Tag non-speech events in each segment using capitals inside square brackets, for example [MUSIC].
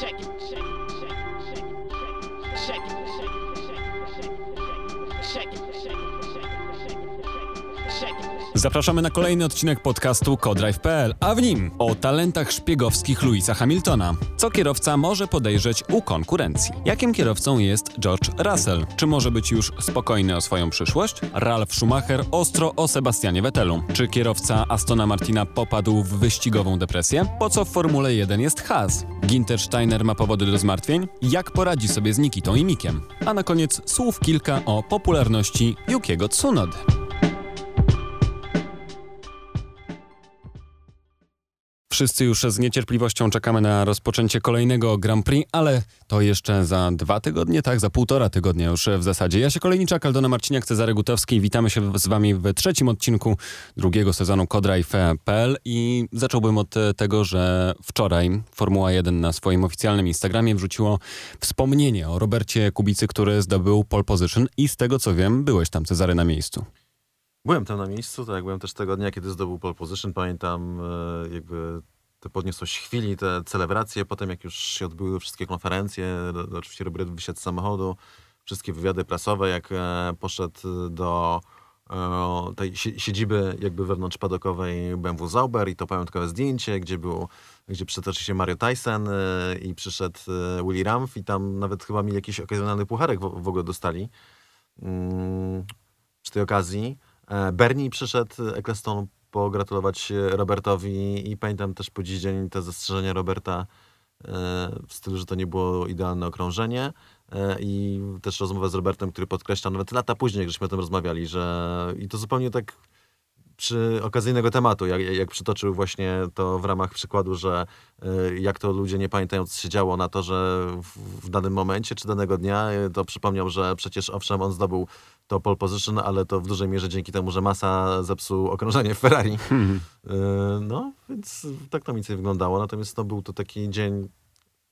check it. Zapraszamy na kolejny odcinek podcastu Codrive.pl, a w nim o talentach szpiegowskich Louisa Hamiltona. Co kierowca może podejrzeć u konkurencji? Jakim kierowcą jest George Russell? Czy może być już spokojny o swoją przyszłość? Ralf Schumacher ostro o Sebastianie Vettelu. Czy kierowca Astona Martina popadł w wyścigową depresję? Po co w Formule 1 jest Haas? Ginter Steiner ma powody do zmartwień? Jak poradzi sobie z Nikitą i Mikiem? A na koniec słów kilka o popularności Yukiego Tsunody. Wszyscy już z niecierpliwością czekamy na rozpoczęcie kolejnego Grand Prix, ale to jeszcze za dwa tygodnie, tak? Za półtora tygodnia już w zasadzie. Ja się Kolejniczak, Aldona Marciniak, Cezary Gutowski. Witamy się z wami w trzecim odcinku drugiego sezonu Codrive.pl i zacząłbym od tego, że wczoraj Formuła 1 na swoim oficjalnym Instagramie wrzuciło wspomnienie o Robercie Kubicy, który zdobył pole position i z tego co wiem, byłeś tam Cezary na miejscu. Byłem tam na miejscu, tak, byłem też tego dnia, kiedy zdobył pole position. Pamiętam e, jakby te podniosłość chwili, te celebracje, potem jak już się odbyły wszystkie konferencje, oczywiście Robert wysiadł z samochodu, wszystkie wywiady prasowe, jak e, poszedł do e, tej siedziby jakby wewnątrzpadokowej BMW Zauber i to pamiątkowe zdjęcie, gdzie był, gdzie przyszedł oczywiście Mario Tyson i przyszedł Willy Ramf i tam nawet chyba mi jakiś okazjonalny pucharek w, w ogóle dostali mm, przy tej okazji. E, Bernie przyszedł Eccleston pogratulować Robertowi i pamiętam też po dziś dzień te zastrzeżenia Roberta e, w stylu, że to nie było idealne okrążenie e, i też rozmowę z Robertem, który podkreślał nawet lata później, żeśmy o tym rozmawiali, że i to zupełnie tak przy okazyjnego tematu, jak, jak przytoczył właśnie to w ramach przykładu, że y, jak to ludzie nie pamiętają, co się działo na to, że w, w danym momencie czy danego dnia, to przypomniał, że przecież owszem, on zdobył to pole position, ale to w dużej mierze dzięki temu, że Massa zepsuł okrążenie w Ferrari. Hmm. [LAUGHS] No, więc tak to mi coś wyglądało. Natomiast to był to taki dzień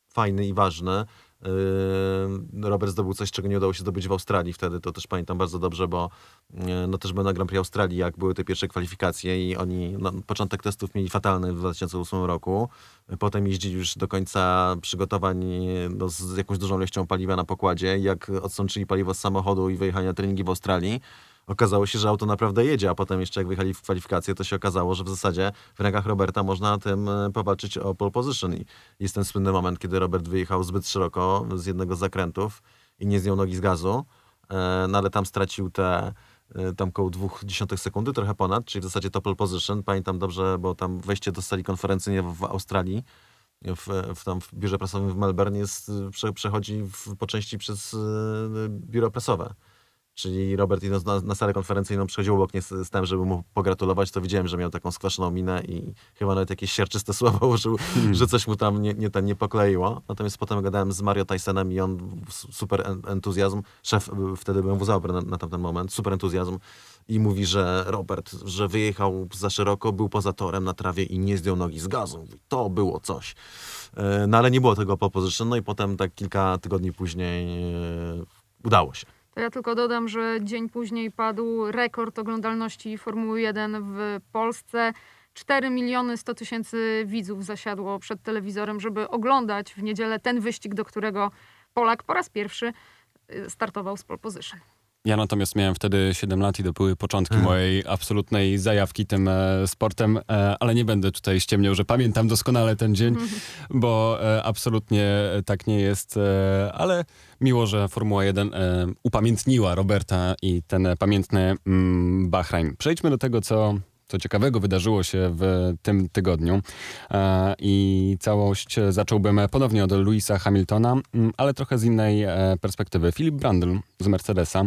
fajny i ważny. Yy, Robert zdobył coś, czego nie udało się zdobyć w Australii wtedy, to też pamiętam bardzo dobrze, bo yy, no też byłem na Grand Prix Australii, jak były te pierwsze kwalifikacje i oni, no, początek testów mieli fatalny w 2008 roku, potem jeździli już do końca przygotowań no, z jakąś dużą ilością paliwa na pokładzie, jak odsączyli paliwo z samochodu i wyjechali na treningi w Australii, okazało się, że auto naprawdę jedzie, a potem jeszcze jak wyjechali w kwalifikacje, to się okazało, że w zasadzie w rękach Roberta można tym e, powalczyć o pole position. I jest ten słynny moment, kiedy Robert wyjechał zbyt szeroko z jednego z zakrętów i nie zdjął nogi z gazu, e, no ale tam stracił te e, tam koło dwóch dziesiątych sekundy, trochę ponad, czyli w zasadzie to pole position. Pamiętam dobrze, bo tam wejście do sali konferencyjnej w Australii, w, w, tam w biurze prasowym w Melbourne jest, prze, przechodzi w, po części przez biuro prasowe. Czyli Robert idąc na, na salę konferencyjną przychodził obok mnie z, z tym, żeby mu pogratulować, to widziałem, że miał taką skwaszoną minę i chyba nawet jakieś sierczyste [LAUGHS] słowa użył, hmm. że coś mu tam nie, nie, ten, nie pokleiło. Natomiast potem gadałem z Mario Tysonem i on super entuzjazm, szef wtedy byłem w na, na tamten moment, super entuzjazm i mówi, że Robert, że wyjechał za szeroko, był poza torem na trawie i nie zdjął nogi z gazu. Mówi, to było coś. E, no ale nie było tego po position, no i potem tak kilka tygodni później e, udało się. To ja tylko dodam, że dzień później padł rekord oglądalności Formuły 1 w Polsce. 4 miliony 100 tysięcy widzów zasiadło przed telewizorem, żeby oglądać w niedzielę ten wyścig, do którego Polak po raz pierwszy y, startował z pole position. Ja natomiast miałem wtedy 7 lat i to były początki hmm. mojej absolutnej zajawki tym e, sportem, e, ale nie będę tutaj ściemniał, że pamiętam doskonale ten dzień, hmm. bo e, absolutnie tak nie jest, e, ale miło, że Formuła 1 e, upamiętniła Roberta i ten pamiętny mm, Bahrain. Przejdźmy do tego, co co ciekawego wydarzyło się w tym tygodniu. E, I całość zacząłbym ponownie od Louisa Hamiltona, mm, ale trochę z innej e, perspektywy. Filip Brandl z Mercedesa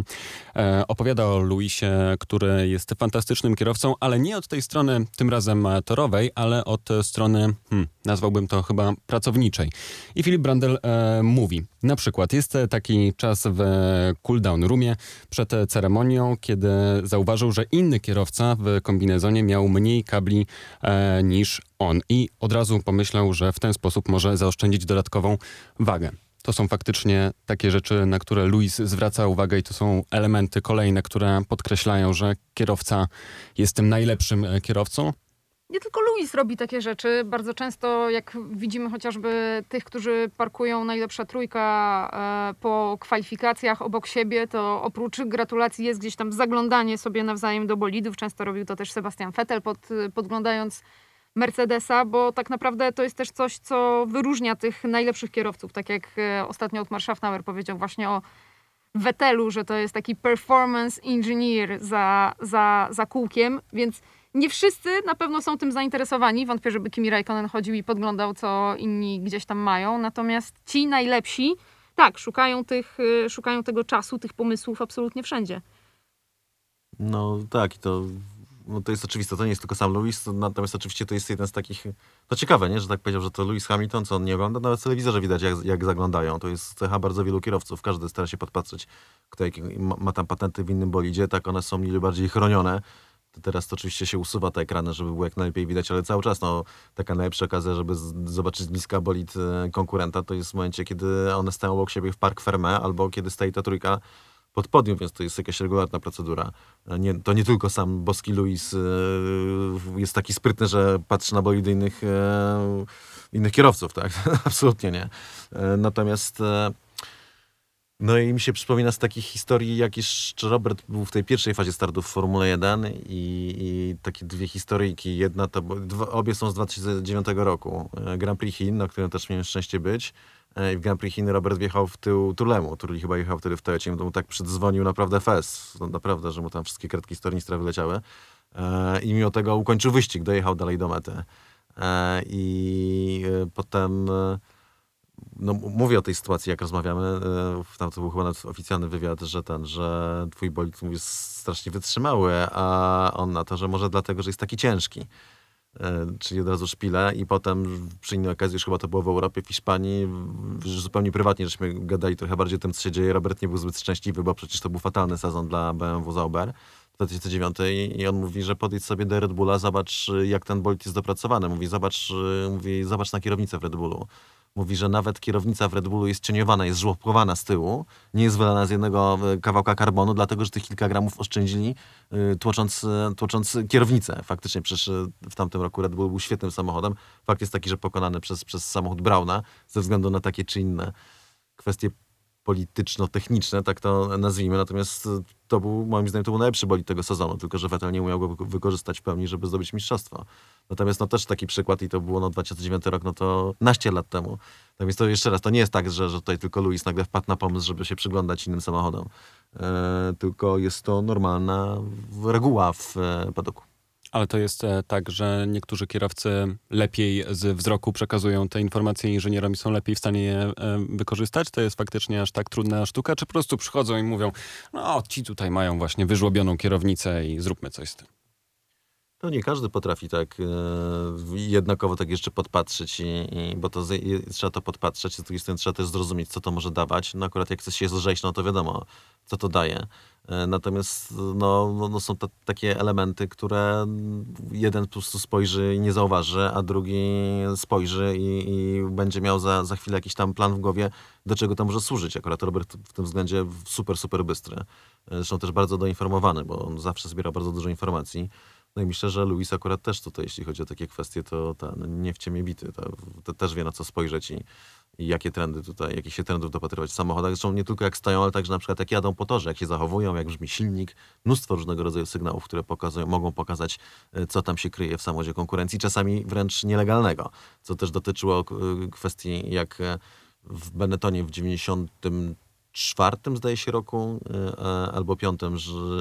e, opowiada o Louisie, który jest fantastycznym kierowcą, ale nie od tej strony tym razem torowej, ale od strony, hmm, nazwałbym to chyba pracowniczej. I Filip Brandl e, mówi, na przykład jest taki czas w cooldown roomie przed ceremonią, kiedy zauważył, że inny kierowca w kombinezonie miał mniej kabli e, niż on i od razu pomyślał, że w ten sposób może zaoszczędzić dodatkową wagę. To są faktycznie takie rzeczy, na które Luis zwraca uwagę i to są elementy kolejne, które podkreślają, że kierowca jest tym najlepszym e, kierowcą. Nie tylko Luis robi takie rzeczy. Bardzo często, jak widzimy chociażby tych, którzy parkują najlepsza trójka e, po kwalifikacjach obok siebie, to oprócz gratulacji jest gdzieś tam zaglądanie sobie nawzajem do bolidów. Często robił to też Sebastian Vettel, pod, podglądając Mercedesa, bo tak naprawdę to jest też coś, co wyróżnia tych najlepszych kierowców. Tak jak e, ostatnio Otmar Schaffnauer powiedział właśnie o Vettelu, że to jest taki performance engineer za, za, za kółkiem, więc nie wszyscy na pewno są tym zainteresowani. Wątpię, żeby Kimi Raikkonen chodził i podglądał, co inni gdzieś tam mają. Natomiast ci najlepsi, tak, szukają, tych, y, szukają tego czasu, tych pomysłów absolutnie wszędzie. No tak, i to, no to jest oczywiste. To nie jest tylko sam Lewis, natomiast oczywiście to jest jeden z takich... To ciekawe, nie? że tak powiedział, że to Lewis Hamilton, co on nie ogląda, nawet w telewizorze widać, jak, jak zaglądają. To jest cecha bardzo wielu kierowców. Każdy stara się podpatrzeć, kto ma, ma tam patenty w innym bolidzie, tak one są mniej bardziej chronione Teraz to oczywiście się usuwa te ekrany, żeby było jak najlepiej widać, ale cały czas no, taka najlepsza okazja, żeby z, zobaczyć z bliska bolid e, konkurenta, to jest w momencie, kiedy one stoją obok siebie w Park Ferme albo kiedy stoi ta trójka pod podium, więc to jest jakaś regularna procedura. E, nie, to nie tylko sam Boski Luis e, jest taki sprytny, że patrzy na bolidy innych, innych kierowców, tak? [LAUGHS] Absolutnie nie. Natomiast no i mi się przypomina z takich historii, jak jeszcze Robert był w tej pierwszej fazie startów w Formule 1 i, i takie dwie historyjki. Jedna to, dwa, obie są z 2009 roku. E, Grand Prix Chin, na którym też miałem szczęście być. E, I w Grand Prix Chin Robert wjechał w tył Turlemu. Turli chyba jechał wtedy w Toyocie, mu tak przydzwonił naprawdę fest. No, naprawdę, że mu tam wszystkie kredki z tornistra wyleciały. E, I mimo tego ukończył wyścig, dojechał dalej do mety. I potem no, mówię o tej sytuacji, jak rozmawiamy, e, tam to był chyba oficjalny wywiad, że ten, że twój bolid jest strasznie wytrzymały, a on na to, że może dlatego, że jest taki ciężki. E, czyli od razu szpile i potem przy innej okazji, już chyba to było w Europie, w Hiszpanii, zupełnie prywatnie żeśmy gadali trochę bardziej o tym, co się dzieje. Robert nie był zbyt szczęśliwy, bo przecież to był fatalny sezon dla BMW Zauber. 2009 i on mówi, że podejdź sobie do Red Bulla, zobacz jak ten bolid jest dopracowany. Mówi, zobacz, mówi, zobacz na kierownicę w Red Bullu. Mówi, że nawet kierownica w Red Bullu jest cieniowana, jest żłobkowana z tyłu, nie jest wylana z jednego kawałka karbonu, dlatego że tych kilka gramów oszczędzili, e, tłocząc, tłocząc kierownicę. Faktycznie przecież w tamtym roku Red Bull był świetnym samochodem. Fakt jest taki, że pokonany przez, przez samochód Brauna ze względu na takie czy inne kwestie polityczno-techniczne, tak to nazwijmy. Natomiast to był, moim zdaniem, to był najlepszy bolid tego sezonu, tylko że Vettel nie umiał go wykorzystać w pełni, żeby zdobyć mistrzostwo. Natomiast no też taki przykład i to było no 2009 rok, no to naście lat temu. Tak więc to jeszcze raz, to nie jest tak, że, że tutaj tylko Luis nagle wpadł na pomysł, żeby się przyglądać innym samochodom. E, tylko jest to normalna reguła w e, padoku. Ale to jest e, tak, że niektórzy kierowcy lepiej z wzroku przekazują te informacje inżynierom i są lepiej w stanie je e, wykorzystać? To jest faktycznie aż tak trudna sztuka? Czy po prostu przychodzą i mówią, no ci tutaj mają właśnie wyżłobioną kierownicę i zróbmy coś z tym? To nie każdy potrafi tak e, jednakowo tak jeszcze podpatrzeć, i, i, bo to z, i, trzeba to podpatrzeć, z drugiej strony trzeba też zrozumieć, co to może dawać. No akurat jak coś się zrzeć, no to wiadomo, co to daje. E, natomiast no, no, no są to takie elementy, które jeden po prostu spojrzy i nie zauważy, a drugi spojrzy i, i, będzie miał za, za chwilę jakiś tam plan w głowie, do czego to może służyć. Akurat Robert w tym względzie super, super bystry. E, zresztą też bardzo doinformowany, bo on zawsze zbiera bardzo dużo informacji. No i myślę, że Luis akurat też tutaj, jeśli chodzi o takie kwestie, to ten, nie w ciemię bity. To, to też wie na co spojrzeć i, i jakie trendy tutaj, jakich się trendów dopatrywać w samochodach. Zresztą nie tylko jak stoją, ale także na przykład jak jadą po torze, jak się zachowują, jak brzmi silnik. Mnóstwo różnego rodzaju sygnałów, które pokazują, mogą pokazać, e, co tam się kryje w samochodzie konkurencji, czasami wręcz nielegalnego. Co też dotyczyło e, kwestii, jak e, w Benettonie w 94 zdaje się roku, albo piątym,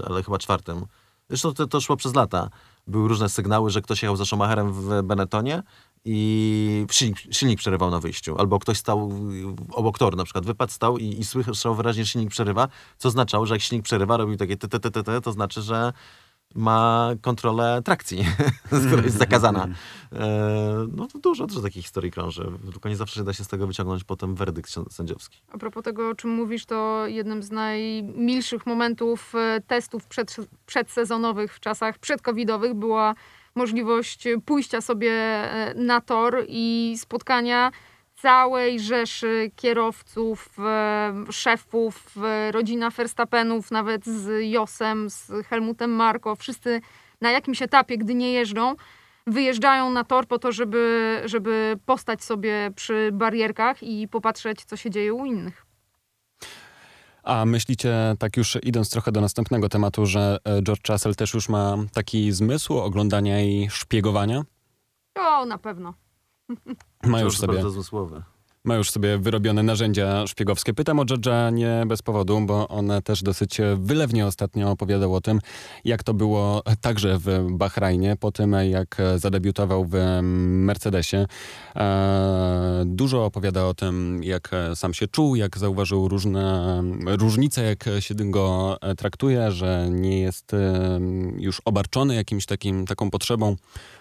ale chyba czwartym, Zresztą to, to szło przez lata. Były różne sygnały, że ktoś jechał za Schumacherem w Benettonie i silnik, silnik przerywał na wyjściu. Albo ktoś stał obok toru, na przykład wypadł, stał i, i słyszał wyraźnie, że silnik przerywa, co oznaczało, że jak silnik przerywa, robił takie t, t, t, t, to znaczy, że ma kontrolę trakcji, [LAUGHS] która jest zakazana. E, no to dużo, dużo takich historii krąży. Tylko nie zawsze da się z tego wyciągnąć potem werdykt sędziowski. A propos tego, o czym mówisz, to jednym z najmilszych momentów e, testów przed, przedsezonowych w czasach przedcovidowych była możliwość pójścia sobie e, na tor i spotkania całej rzeszy kierowców, e, szefów, e, rodzina Verstappenów, nawet z Josem, z Helmutem Marko, wszyscy na jakimś etapie, gdy nie jeżdżą, wyjeżdżają na tor po to, żeby, żeby postać sobie przy barierkach i popatrzeć, co się dzieje u innych. A myślicie, tak już idąc trochę do następnego tematu, że e, George Russell też już ma taki zmysł oglądania i szpiegowania? O, na pewno. Ma już sobie. Bardzo zmysłowe ma już sobie wyrobione narzędzia szpiegowskie. Pytam o George'a nie bez powodu, bo on też dosyć wylewnie ostatnio opowiadał o tym, jak to było także w Bahrajnie, po tym jak zadebiutował w Mercedesie. E, dużo opowiada o tym, jak sam się czuł, jak zauważył różne różnice, jak się go traktuje, że nie jest e, już obarczony jakimś takim, taką potrzebą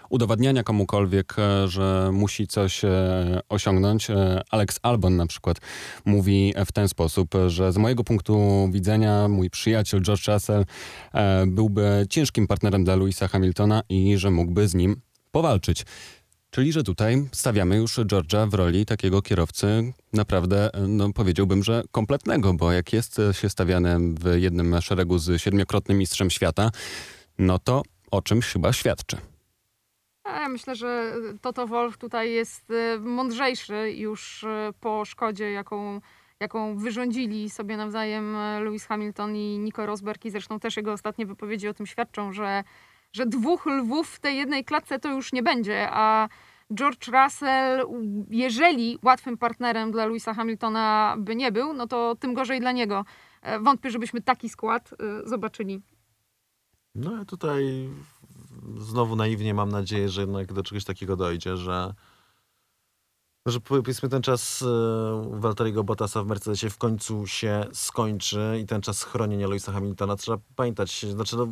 udowadniania komukolwiek, e, że musi coś e, osiągnąć. E, Alex Albon na przykład mówi w ten sposób, że z mojego punktu widzenia mój przyjaciel George Russell byłby ciężkim partnerem dla Louisa Hamiltona i że mógłby z nim powalczyć. Czyli, że tutaj stawiamy już George'a w roli takiego kierowcy naprawdę, no powiedziałbym, że kompletnego, bo jak jest się stawianym w jednym szeregu z siedmiokrotnym mistrzem świata, no to o czymś chyba świadczy. Ja myślę, że Toto Wolf tutaj jest e, mądrzejszy już e, po szkodzie, jaką, jaką wyrządzili sobie nawzajem e, Lewis Hamilton i Nico Rosberg i zresztą też jego ostatnie wypowiedzi o tym świadczą, że, że dwóch lwów w tej jednej klatce to już nie będzie, a George Russell, jeżeli łatwym partnerem dla Lewisa Hamiltona by nie był, no to tym gorzej dla niego. Wątpię, żebyśmy taki skład zobaczyli. No ja tutaj znowu naiwnie mam nadzieję, że jednak do czegoś takiego dojdzie, że że powiedzmy ten czas y, Walteriego Bottasa w Mercedesie w końcu się skończy i ten czas chronienia Louisa Hamiltona trzeba pamiętać, znaczy no,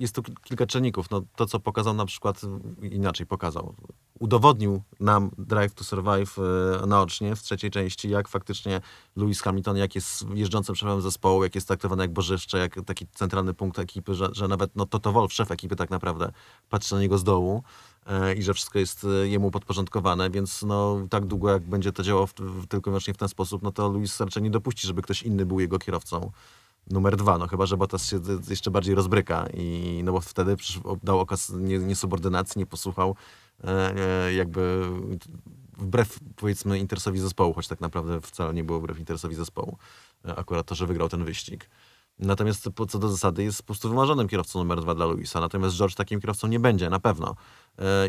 jest tu kilka czynników. No, to, co pokazał na przykład, inaczej pokazał, udowodnił nam Drive to Survive e, naocznie w trzeciej części, jak faktycznie Lewis Hamilton, jak jest jeżdżącym szefem zespołu, jak jest traktowany jak bożyszcze, jak taki centralny punkt ekipy, że, że nawet no, Toto Wolff, szef ekipy tak naprawdę, patrzy na niego z dołu e, i że wszystko jest e, jemu podporządkowane, więc no, tak długo jak będzie to działało w, w, tylko i wyłącznie w ten sposób, no to Lewis raczej nie dopuści, żeby ktoś inny był jego kierowcą numer dwa, no chyba, że Bottas się jeszcze bardziej rozbryka i no bo wtedy dał okaz niesubordynacji, nie, nie posłuchał e, e, jakby wbrew powiedzmy interesowi zespołu, choć tak naprawdę wcale nie było wbrew interesowi zespołu. E, akurat to, że wygrał ten wyścig. Natomiast co do zasady jest po prostu wymarzonym kierowcą numer dwa dla Luisa. Natomiast George takim kierowcą nie będzie, na pewno.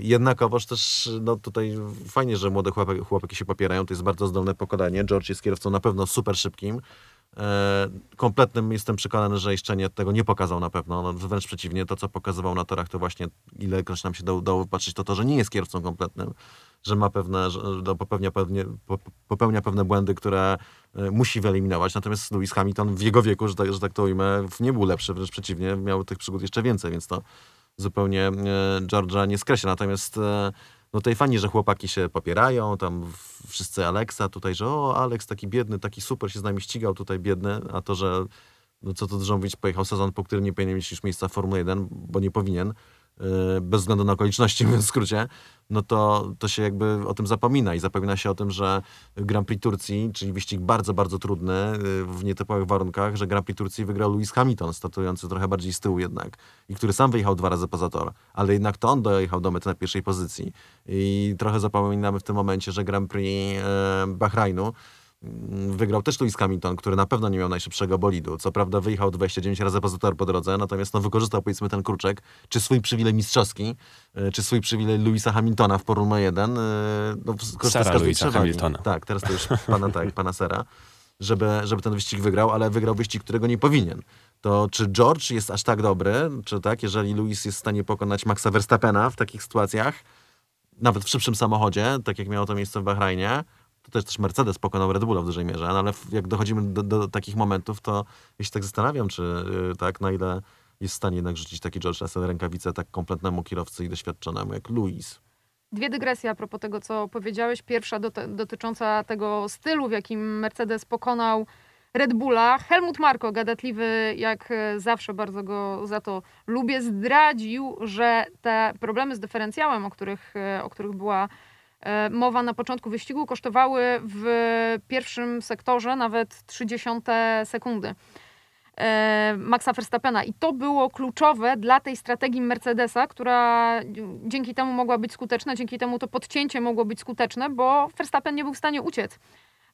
Jednakowoż też, no tutaj fajnie, że młode chłopaki, chłopaki się popierają. To jest bardzo zdolne pokolenie. George jest kierowcą na pewno super szybkim. E, kompletnym jestem przekonany, że jeszcze nie, tego nie pokazał na pewno. No, wręcz przeciwnie, to co pokazywał na torach, to właśnie ilekroć nam się dało, dało wypatrzeć, to to, że nie jest kierowcą kompletnym, że ma pewne, że popełnia, pewnie, popełnia pewne błędy, które e, musi wyeliminować. Natomiast Lewis Hamilton w jego wieku, że tak, że tak to ujmę, nie był lepszy, wręcz przeciwnie, miał tych przygód jeszcze więcej, więc to zupełnie e, George'a nie skreśla. Natomiast no tutaj fajnie, że chłopaki się popierają, tam wszyscy Aleksa tutaj, że o, Aleks taki biedny, taki super się z nami ścigał tutaj biedny, a to, że no co to Drząwicz pojechał sezon, po którym nie powinien mieć już miejsca w Formule 1, bo nie powinien, bez względu na okoliczności, [LAUGHS] w skrócie, no to, to się jakby o tym zapomina i zapomina się o tym, że Grand Prix Turcji, czyli wyścig bardzo, bardzo trudny y, w nietypowych warunkach, że Grand Prix Turcji wygrał Lewis Hamilton, startujący trochę bardziej z tyłu jednak i który sam wyjechał dwa razy poza tor, ale jednak to on dojechał do mety na pierwszej pozycji. I trochę zapominamy w tym momencie, że Grand Prix Bahrajnu Mm, wygrał też Lewis Hamilton, który na pewno nie miał najszybszego bolidu. Co prawda wyjechał 29 razy poza tor po drodze, natomiast no, wykorzystał powiedzmy ten kruczek, czy swój przywilej mistrzowski, e, czy swój przywilej Lewisa Hamiltona w Formule 1. E, no, Sera Lewisa Hamiltona. Tak, teraz to już pana, tak, pana Sera, żeby, żeby ten wyścig wygrał, ale wygrał wyścig, którego nie powinien. To czy George jest aż tak dobry, czy tak, jeżeli Lewis jest w stanie pokonać Maxa Verstappena w takich sytuacjach, nawet w szybszym samochodzie, tak jak miało to miejsce w Bahrajnie, to też, też Mercedes pokonał Red Bulla w dużej mierze, no ale jak dochodzimy do, do, takich momentów, to ja się tak zastanawiam, czy yy, tak, na ile jest w stanie jednak rzucić taki George Russell rękawicę tak kompletnemu kierowcy i doświadczonemu jak Louis. Dwie dygresje a propos tego, co powiedziałeś. Pierwsza dotycząca tego stylu, w jakim Mercedes pokonał Red Bulla. Helmut Marko, gadatliwy jak zawsze, bardzo go za to lubię, zdradził, że te problemy z dyferencjałem, o których, o których była mowa na początku wyścigu kosztowały w pierwszym sektorze nawet 30 sekundy. e, Maxa Verstappena. I to było kluczowe dla tej strategii Mercedesa, która dzięki temu mogła być skuteczna, dzięki temu to podcięcie mogło być skuteczne, bo Verstappen nie był w stanie uciec.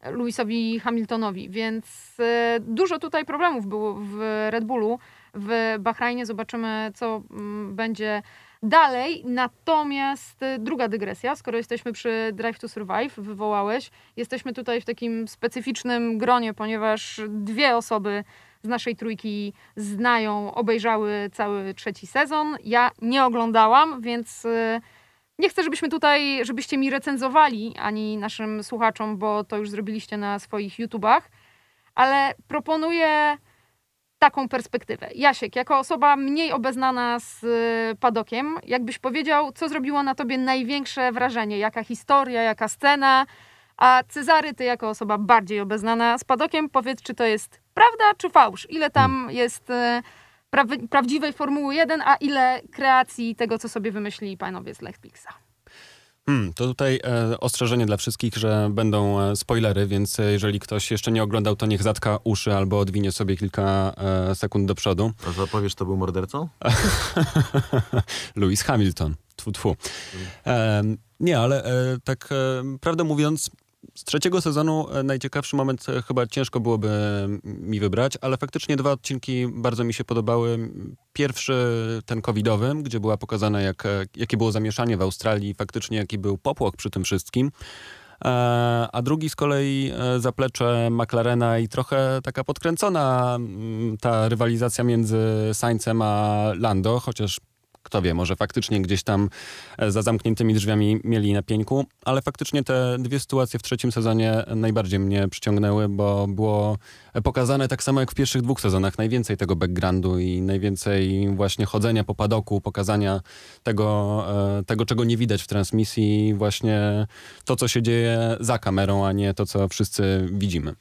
Lewisowi Hamiltonowi, więc e, dużo tutaj problemów było w Red Bullu. W Bahrajnie zobaczymy, co mm, będzie dalej. Natomiast e, druga dygresja, skoro jesteśmy przy Drive to Survive, wywołałeś, jesteśmy tutaj w takim specyficznym gronie, ponieważ dwie osoby z naszej trójki znają, obejrzały cały trzeci sezon. Ja nie oglądałam, więc e, nie chcę, żebyśmy tutaj, żebyście mi recenzowali, ani naszym słuchaczom, bo to już zrobiliście na swoich YouTubach, ale proponuję taką perspektywę. Jasiek, jako osoba mniej obeznana z y, padokiem, jakbyś powiedział, co zrobiło na tobie największe wrażenie? Jaka historia, jaka scena? A Cezary, ty jako osoba bardziej obeznana z padokiem, powiedz, czy to jest prawda, czy fałsz? Ile tam hmm. jest y, pra prawdziwej Formuły 1, a ile kreacji tego, co sobie wymyślili panowie z Netflixa? Hmm, to tutaj e, ostrzeżenie dla wszystkich, że będą e, spoilery, więc e, jeżeli ktoś jeszcze nie oglądał, to niech zatka uszy albo odwinie sobie kilka e, sekund do przodu. A co powiesz, to był mordercą? [LAUGHS] Lewis Hamilton. Tfu, tfu. Hmm. nie, ale e, tak e, prawdę mówiąc, z trzeciego sezonu e, najciekawszy moment e, chyba ciężko byłoby mi wybrać, ale faktycznie dwa odcinki bardzo mi się podobały. Pierwszy, ten covidowy, gdzie była pokazane, jak, e, jakie było zamieszanie w Australii, faktycznie jaki był popłoch przy tym wszystkim. A drugi z kolei zaplecze McLarena i trochę taka podkręcona ta rywalizacja między Saincem a Lando, chociaż kto wie, może faktycznie gdzieś tam e, za zamkniętymi drzwiami mieli na pieńku, ale faktycznie te dwie sytuacje w trzecim sezonie najbardziej mnie przyciągnęły, bo było pokazane tak samo jak w pierwszych dwóch sezonach, najwięcej tego backgroundu i najwięcej właśnie chodzenia po padoku, pokazania tego, e, tego czego nie widać w transmisji, właśnie to, co się dzieje za kamerą, a nie to, co wszyscy widzimy.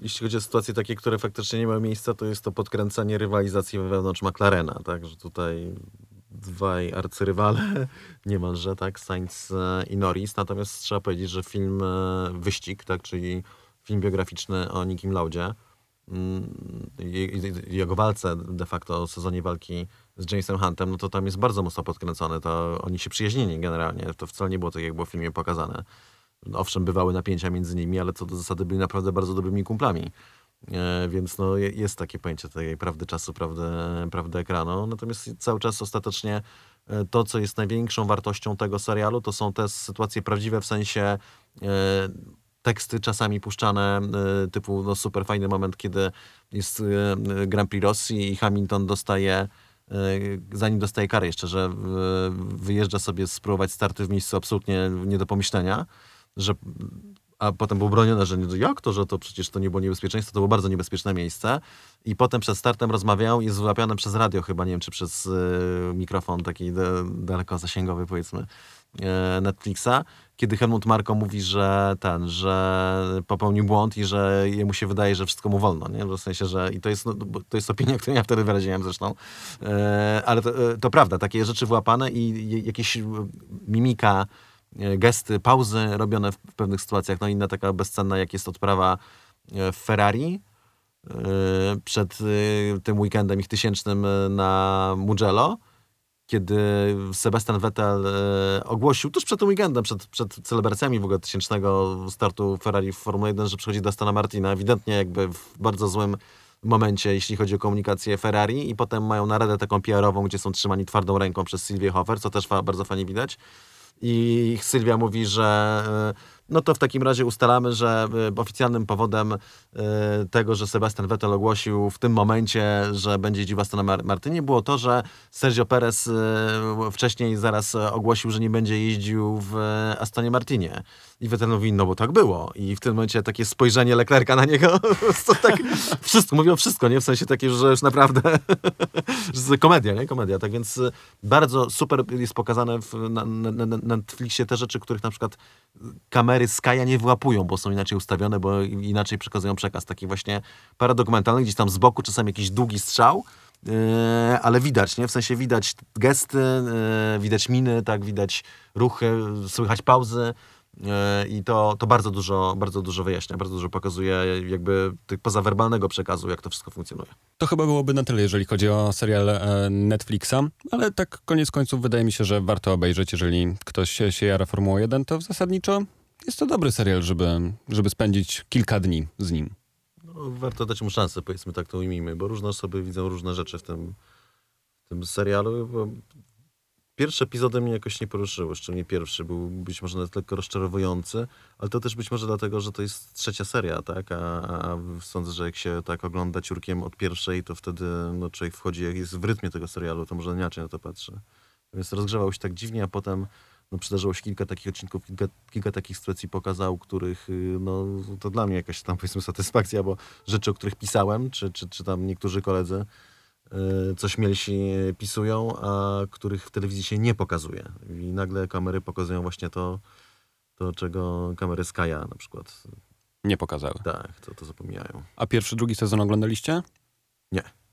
Jeśli chodzi o sytuacje takie, które faktycznie nie mają miejsca, to jest to podkręcanie rywalizacji wewnątrz McLarena, tak, że tutaj dwaj arcyrywale [LAUGHS] niemalże, tak, Sainz e, i Norris, natomiast trzeba powiedzieć, że film e, Wyścig, tak, czyli film biograficzny o Nikim Laudzie, mm, jego walce de facto o sezonie walki z Jamesem Huntem, no to tam jest bardzo mocno podkręcone, to oni się przyjaźnili generalnie, to wcale nie było tak, jak było w filmie pokazane. Owszem, bywały napięcia między nimi, ale co do zasady byli naprawdę bardzo dobrymi kumplami. E, więc no, jest takie pojęcie tej prawdy czasu, prawdy, prawdy ekranu. Natomiast cały czas ostatecznie e, to, co jest największą wartością tego serialu, to są te sytuacje prawdziwe w sensie e, teksty czasami puszczane, typu no, super fajny moment, kiedy jest Grand Prix Rosji i Hamilton dostaje zanim dostaje karę jeszcze, że wyjeżdża sobie spróbować starty w miejscu absolutnie nie do pomyślenia że a potem był bronione, że nie, jak to, że to przecież to nie było niebezpieczeństwo, to było bardzo niebezpieczne miejsce. I potem przed startem rozmawiał i jest wyłapiane przez radio chyba, nie wiem, czy przez y, mikrofon taki de, dalekozasięgowy, powiedzmy, y, Netflixa, kiedy Helmut Marko mówi, że ten, że popełnił błąd i że jemu się wydaje, że wszystko mu wolno, nie? W sensie, że i to jest, no, to jest opinia, którą ja wtedy wyraziłem zresztą, y, ale to, to prawda, takie rzeczy wyłapane i jakieś mimika gesty, pauzy robione w pewnych sytuacjach. No inna taka bezcenna, jak jest odprawa e, w Ferrari e, przed tym weekendem ich tysięcznym na Mugello, kiedy Sebastian Vettel ogłosił tuż przed tym weekendem, przed, przed celebracjami w ogóle tysięcznego startu Ferrari w Formule 1, że przychodzi do Stana Martina. Ewidentnie jakby w bardzo złym momencie, jeśli chodzi o komunikację Ferrari i potem mają naradę taką PR-ową, gdzie są trzymani twardą ręką przez Sylwię Hofer, co też bardzo fajnie widać i Sylwia mówi, że e, no to w takim razie ustalamy, że e, oficjalnym powodem tego, że Sebastian Vettel ogłosił w tym momencie, że będzie jeździł w Astana Martynie, było to, że Sergio Perez wcześniej zaraz ogłosił, że nie będzie jeździł w Astonie Martinie. I Vettel mówi, no bo tak było. I w tym momencie takie spojrzenie Leclerca na niego, [LAUGHS] to tak wszystko, mówią wszystko, nie? W sensie takie, że już naprawdę, [LAUGHS] komedia, nie? Komedia. Tak więc y, bardzo super jest pokazane w, na, na, na Netflixie te rzeczy, których na przykład kamery Sky'a nie wyłapują, bo są inaczej ustawione, bo inaczej przekazują przekaz. Taki właśnie paradokumentalny, gdzieś tam z boku czasami jakiś długi strzał, Yy, ale widać, nie? W sensie widać gesty, yy, widać miny, tak, widać ruchy, słychać pauzy. E, I to, to bardzo, dużo, bardzo dużo wyjaśnia, bardzo dużo pokazuje jakby tych pozawerbalnego przekazu, jak to wszystko funkcjonuje. To chyba byłoby na tyle, jeżeli chodzi o serial Netflixa, ale tak koniec końców wydaje mi się, że warto obejrzeć, jeżeli ktoś się, się jara Formułą 1, to zasadniczo jest to dobry serial, żeby, żeby spędzić kilka dni z nim. Warto dać mu szansę, powiedzmy tak to ujmijmy, bo różne osoby widzą różne rzeczy w tym, w tym serialu. Pierwsze epizody mnie jakoś nie poruszyły, szczególnie pierwszy był być może nawet lekko rozczarowujący, ale to też być może dlatego, że to jest trzecia seria, tak? A, a sądzę, że jak się tak ogląda ciurkiem od pierwszej, to wtedy no, człowiek wchodzi, jak jest w rytmie tego serialu, to może inaczej na to patrzy. Więc rozgrzewał się tak dziwnie, a potem no, przydarzyło się kilka takich odcinków, kilka, kilka takich sytuacji pokazał, których, y, no, to dla mnie jakaś tam, powiedzmy, satysfakcja, bo rzeczy, o których pisałem, czy, czy, czy tam niektórzy koledzy, y, coś śmielsi pisują, a których w telewizji się nie pokazuje. I nagle kamery pokazują właśnie to, to czego kamery Skaja na przykład. Nie pokazały. Tak, to, to zapominają. A pierwszy, drugi sezon oglądaliście?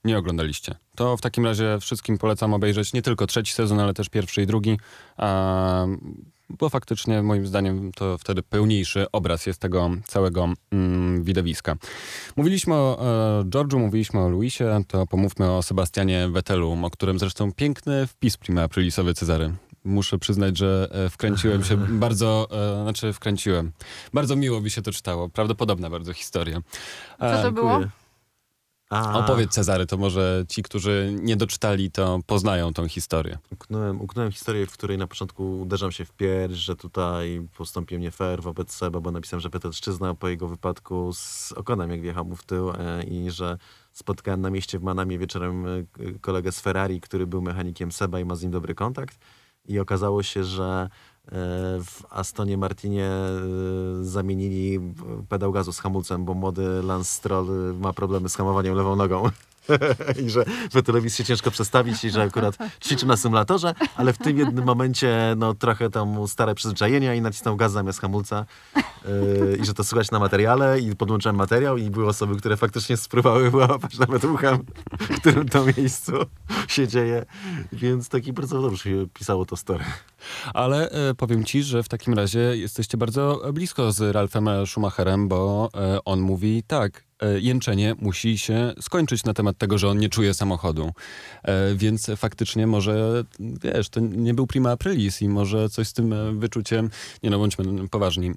Nie. Oglądaliście. To w takim razie wszystkim polecam obejrzeć nie tylko trzeci sezon, ale też pierwszy i drugi, bo faktycznie moim zdaniem to wtedy pełniejszy obraz jest tego całego mm, widowiska. Mówiliśmy o e, George'u, mówiliśmy o Luisie, to pomówmy o Sebastianie Vettelu, o którym zresztą piękny wpis prima aprilisowy Cezary. Muszę przyznać, że e, wkręciłem się [LAUGHS] bardzo, e, znaczy wkręciłem. Bardzo miło mi się to czytało. Prawdopodobna bardzo historia. Co to było? Dziękuję. A, Opowiedz Cezary, to może ci, którzy nie doczytali, to poznają tą historię. Uknąłem, uknąłem historię, w której na początku uderzam się w pierś, że tutaj postąpiłem nie fair wobec Seba, bo napisałem, że Petelszczyzna po jego wypadku z okonem, jak wjechał mu w tył e, i że spotkałem na mieście w Manamie wieczorem e, kolegę z Ferrari, który był mechanikiem Seba i ma z nim dobry kontakt. I okazało się, że w Astonie Martinie e, zamienili pedał gazu z hamulcem, bo młody Lance Stroll e, ma problemy z hamowaniem lewą nogą. [LAUGHS] I że Vettelowi się ciężko przestawić i że akurat ćwiczył na symulatorze, ale w tym jednym momencie no trochę tam stare przyzwyczajenia i nacisnął gaz zamiast hamulca yy, i że to słychać na materiale i podłączyłem materiał i były osoby, które faktycznie spróbowały wyłapać nawet uchem, w którym to miejscu się dzieje, więc taki bardzo dobrze się pisało to story. Ale e, powiem ci, że w takim razie jesteście bardzo blisko z Ralfem Schumacherem, bo e, on mówi tak, e, jęczenie musi się skończyć na temat tego, że on nie czuje samochodu. E, więc faktycznie może, wiesz, to nie był prima aprilis i może coś z tym e, wyczuciem, nie no, bądźmy poważni.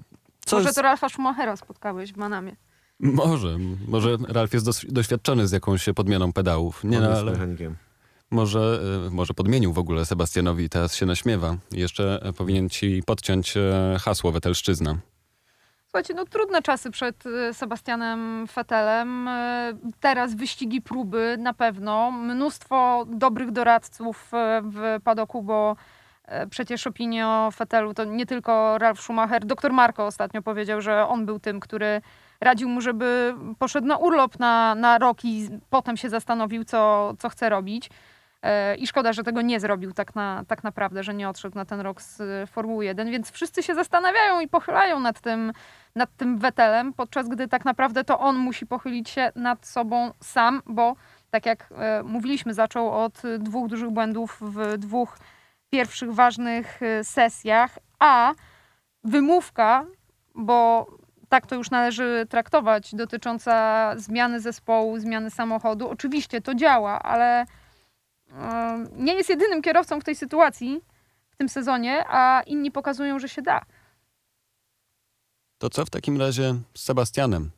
Co Może jest- to Ralfa Schumachera spotkałeś w Manamie. Może, może Ralf jest dos- doświadczony z jakąś podmianą pedałów. Nie no, ale... mechanikiem. Może, e, może podmienił w ogóle Sebastianowi i teraz się naśmiewa. Jeszcze e, powinien ci podciąć e, hasło Wetelszczyzna. Słuchajcie, no trudne czasy przed y, Sebastianem Fetelem. Y, Teraz wyścigi próby na pewno. Mnóstwo dobrych doradców y, w padoku, bo przecież opinię o Fetelu to nie tylko Ralf Schumacher. Doktor Marko ostatnio powiedział, że on był tym, który radził mu, żeby poszedł na urlop na, na rok i potem się zastanowił, co, co chce robić. E, I szkoda, że tego nie zrobił tak, na, tak naprawdę, że nie odszedł na ten rok z y, Formuły 1, więc wszyscy się zastanawiają i pochylają nad tym, nad tym Vettelem, podczas gdy tak naprawdę to on musi pochylić się nad sobą sam, bo tak jak e, mówiliśmy, zaczął od dwóch dużych błędów w dwóch pierwszych ważnych sesjach, a wymówka, bo tak to już należy traktować, dotycząca zmiany zespołu, zmiany samochodu, oczywiście to działa, ale e, nie jest jedynym kierowcą w tej sytuacji w tym sezonie, a inni pokazują, że się da. To co w takim razie z Sebastianem?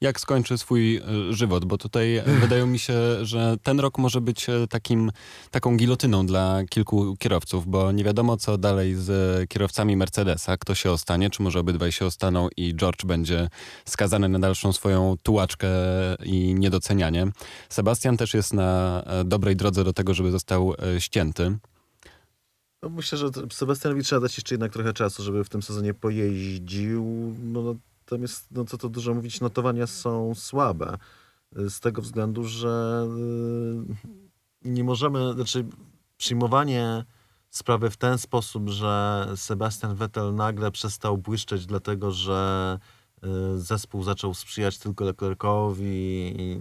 Jak skończy swój e, żywot? Bo tutaj e, [LAUGHS] wydaje mi się, że ten rok może być e, takim, taką gilotyną dla kilku kierowców, bo nie wiadomo co dalej z kierowcami Mercedesa, kto się ostanie, czy może obydwaj się ostaną i George będzie skazany na dalszą swoją tułaczkę i niedocenianie. Sebastian też jest na e, dobrej drodze do tego, żeby został e, ścięty. No myślę, że Sebastianowi trzeba dać jeszcze jednak trochę czasu, żeby w tym sezonie pojeździł. No, no tam jest, no co to dużo mówić, notowania są słabe. Y, Z tego względu, że y, nie możemy, znaczy przyjmowanie sprawy w ten sposób, że Sebastian Vettel nagle przestał błyszczeć, dlatego że y, zespół zaczął sprzyjać tylko Leclercowi. i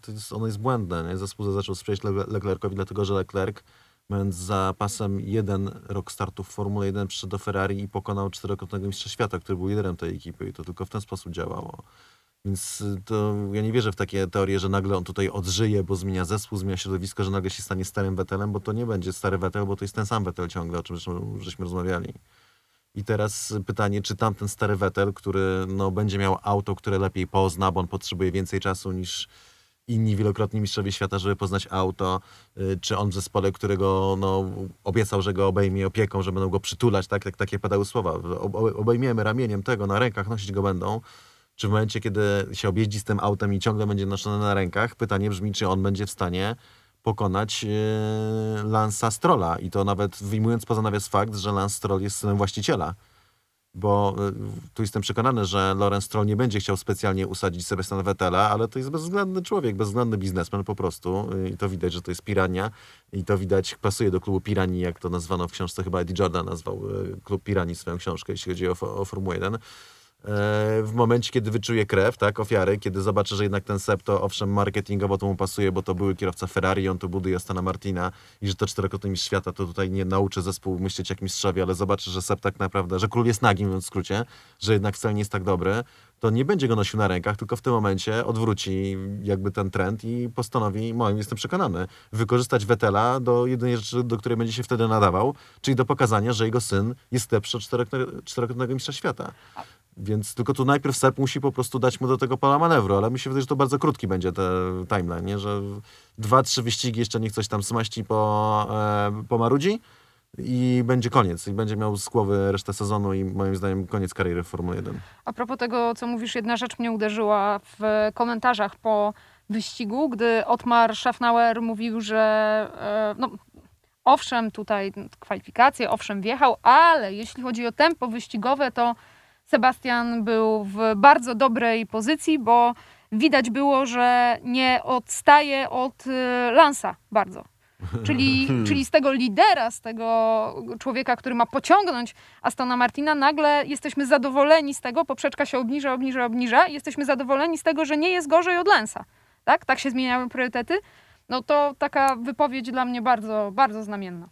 To jest, ono jest błędne. Nie? Zespół zaczął sprzyjać Le- Leclercowi, dlatego że Leclerc mając za pasem jeden rok startu w Formule 1, przyszedł do Ferrari i pokonał czterokrotnego mistrza świata, który był liderem tej ekipy i to tylko w ten sposób działało. Więc y, to ja nie wierzę w takie teorie, że nagle on tutaj odżyje, bo zmienia zespół, zmienia środowisko, że nagle się stanie starym Vettelem, bo to nie będzie stary Vettel, bo to jest ten sam Vettel ciągle, o czym żeśmy rozmawiali. I teraz pytanie, czy tamten stary Vettel, który no, będzie miał auto, które lepiej pozna, bo on potrzebuje więcej czasu niż inni wielokrotni mistrzowie świata, żeby poznać auto, y, czy on w zespole, którego no, obiecał, że go obejmie opieką, że będą go przytulać, tak, tak takie padały słowa. Obejmiemy ramieniem tego, na rękach nosić go będą. Czy w momencie, kiedy się objeździ z tym autem i ciągle będzie noszony na rękach, pytanie brzmi, czy on będzie w stanie pokonać yy, Lansa Strolla. I to nawet wyjmując poza nawias fakt, że Lance Stroll jest synem właściciela bo y, tu jestem przekonany, że Lorenz Stroll nie będzie chciał specjalnie usadzić Sebastiana Vettela, ale to jest bezwzględny człowiek, bezwzględny biznesmen po prostu. Y, i to widać, że to jest pirania. I to widać, pasuje do klubu piranii, jak to nazwano w książce, chyba Eddie Jordan nazwał y, klub piranii swoją książkę, jeśli chodzi o, o Formułę 1 w momencie, kiedy wyczuje krew, tak, ofiary, kiedy zobaczy, że jednak ten Seb to owszem marketingowo to mu pasuje, bo to były kierowca Ferrari, on tu buduje Stana Martina i że to czterokrotny mistrz świata, to tutaj nie nauczy zespół myśleć jak mistrzowie, ale zobaczy, że Seb tak naprawdę, że król jest nagim, w skrócie, że jednak wcale nie jest tak dobry, to nie będzie go nosił na rękach, tylko w tym momencie odwróci jakby ten trend i postanowi, moim jestem przekonany, wykorzystać Wetela do jedynej rzeczy, do której będzie się wtedy nadawał, czyli do pokazania, że jego syn jest lepszy od czterokrotnego mistrza świata. Więc tylko tu najpierw Sep musi po prostu dać mu do tego pola manewru, ale mi się wydaje, że to bardzo krótki będzie ten timeline, nie? że dwa, trzy wyścigi jeszcze niech coś tam smaści po, e, po marudzi i będzie koniec. I będzie miał z głowy resztę sezonu i moim zdaniem koniec kariery w Formule 1. A propos tego, co mówisz, jedna rzecz mnie uderzyła w komentarzach po wyścigu, gdy Otmar Schaffnauer mówił, że e, no, owszem, tutaj kwalifikacje, owszem, wjechał, ale jeśli chodzi o tempo wyścigowe, to Sebastian był w bardzo dobrej pozycji, bo widać było, że nie odstaje od y, Lansa bardzo. Czyli, [LAUGHS] czyli z tego lidera, z tego człowieka, który ma pociągnąć Astona Martina, nagle jesteśmy zadowoleni z tego, poprzeczka się obniża, obniża, obniża, jesteśmy zadowoleni z tego, że nie jest gorzej od Lensa. Tak? Tak się zmieniały priorytety. No to taka wypowiedź dla mnie bardzo, bardzo znamienna.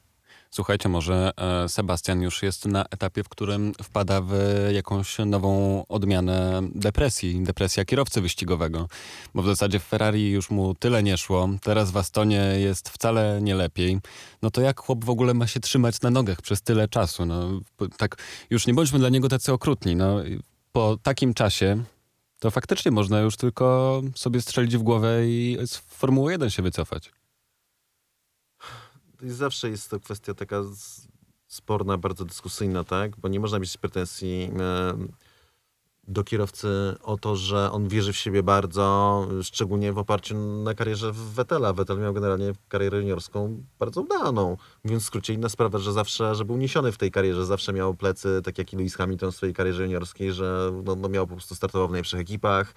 Słuchajcie, może e, Sebastian już jest na etapie, w którym wpada w jakąś nową odmianę depresji, depresja kierowcy wyścigowego. Bo w zasadzie w Ferrari już mu tyle nie szło, teraz w Astonie jest wcale nie lepiej. No to jak chłop w ogóle ma się trzymać na nogach przez tyle czasu? No, tak, już nie bądźmy dla niego tacy okrutni. No, po takim czasie to faktycznie można już tylko sobie strzelić w głowę i z Formuły 1 się wycofać zawsze jest to kwestia taka sporna, bardzo dyskusyjna, tak? Bo nie można mieć pretensji do kierowcy o to, że on wierzy w siebie bardzo, szczególnie w oparciu na karierze Wettela. Vettel miał generalnie karierę juniorską bardzo udaną. Mówiąc w skrócie, inna sprawa, że zawsze, że był niesiony w tej karierze, zawsze miał plecy, tak jak i Lewis Hamilton w swojej karierze juniorskiej, że no, no miał po prostu startował w najlepszych ekipach,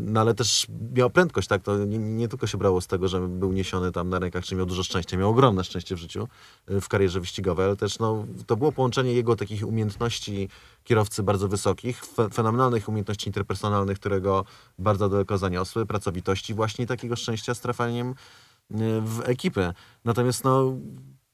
no ale też miał prędkość, tak? To nie, nie, tylko się brało z tego, że był niesiony tam na rękach, czy miał dużo szczęścia, miał ogromne szczęście w życiu, yy, w karierze wyścigowej, ale też no, to było połączenie jego takich umiejętności kierowcy bardzo wysokich, fenomenalnych umiejętności interpersonalnych, którego bardzo daleko zaniosły, pracowitości właśnie takiego szczęścia z trafaniem yy, w ekipę. Natomiast no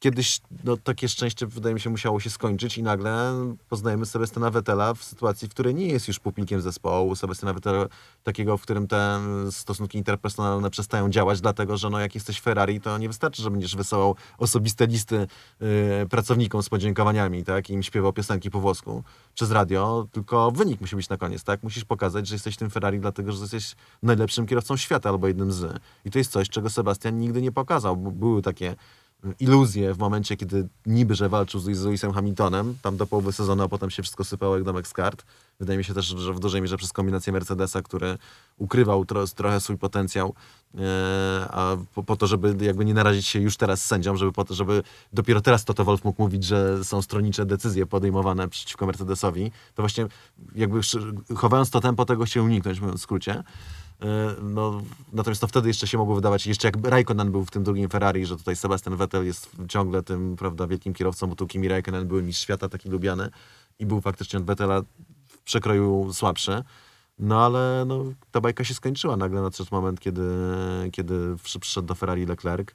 kiedyś no, takie szczęście, wydaje mi się, musiało się skończyć i nagle poznajemy Sebastiana Vettela w sytuacji, w której nie jest już pupilkiem zespołu. Sebastiana Vettela takiego, w którym te stosunki interpersonalne przestają działać, dlatego że no, jak jesteś Ferrari, to nie wystarczy, że będziesz wysyłał osobiste listy yy, pracownikom z podziękowaniami, tak, i im śpiewał piosenki po włosku przez radio, tylko wynik musi być na koniec, tak? Musisz pokazać, że jesteś tym Ferrari, dlatego że jesteś najlepszym kierowcą świata albo jednym z. I to jest coś, czego Sebastian nigdy nie pokazał. Były takie iluzję w momencie, kiedy niby, że walczył z, Lewisem Hamiltonem, tam do połowy sezonu, a potem się wszystko sypało jak domek z kart. Wydaje mi się też, że w dużej mierze przez kombinację Mercedesa, który ukrywał tro, trochę swój potencjał, e, a po, po, to, żeby jakby nie narazić się już teraz sędziom, żeby po to, żeby dopiero teraz Toto Wolf mógł mówić, że są stronnicze decyzje podejmowane przeciwko Mercedesowi, to właśnie jakby chowając to tempo tego się uniknąć, mówiąc w skrócie. E, no, natomiast to wtedy jeszcze się mogło wydawać, jeszcze jak Raikkonen był w tym drugim Ferrari, że tutaj Sebastian Vettel jest ciągle tym, prawda, wielkim kierowcą, bo tu Kimi Raikkonen był mistrz świata, taki lubiany i był faktycznie od Vettela w przekroju słabszy. No ale no, ta bajka się skończyła nagle nadszedł moment, kiedy, kiedy przyszedł do Ferrari Leclerc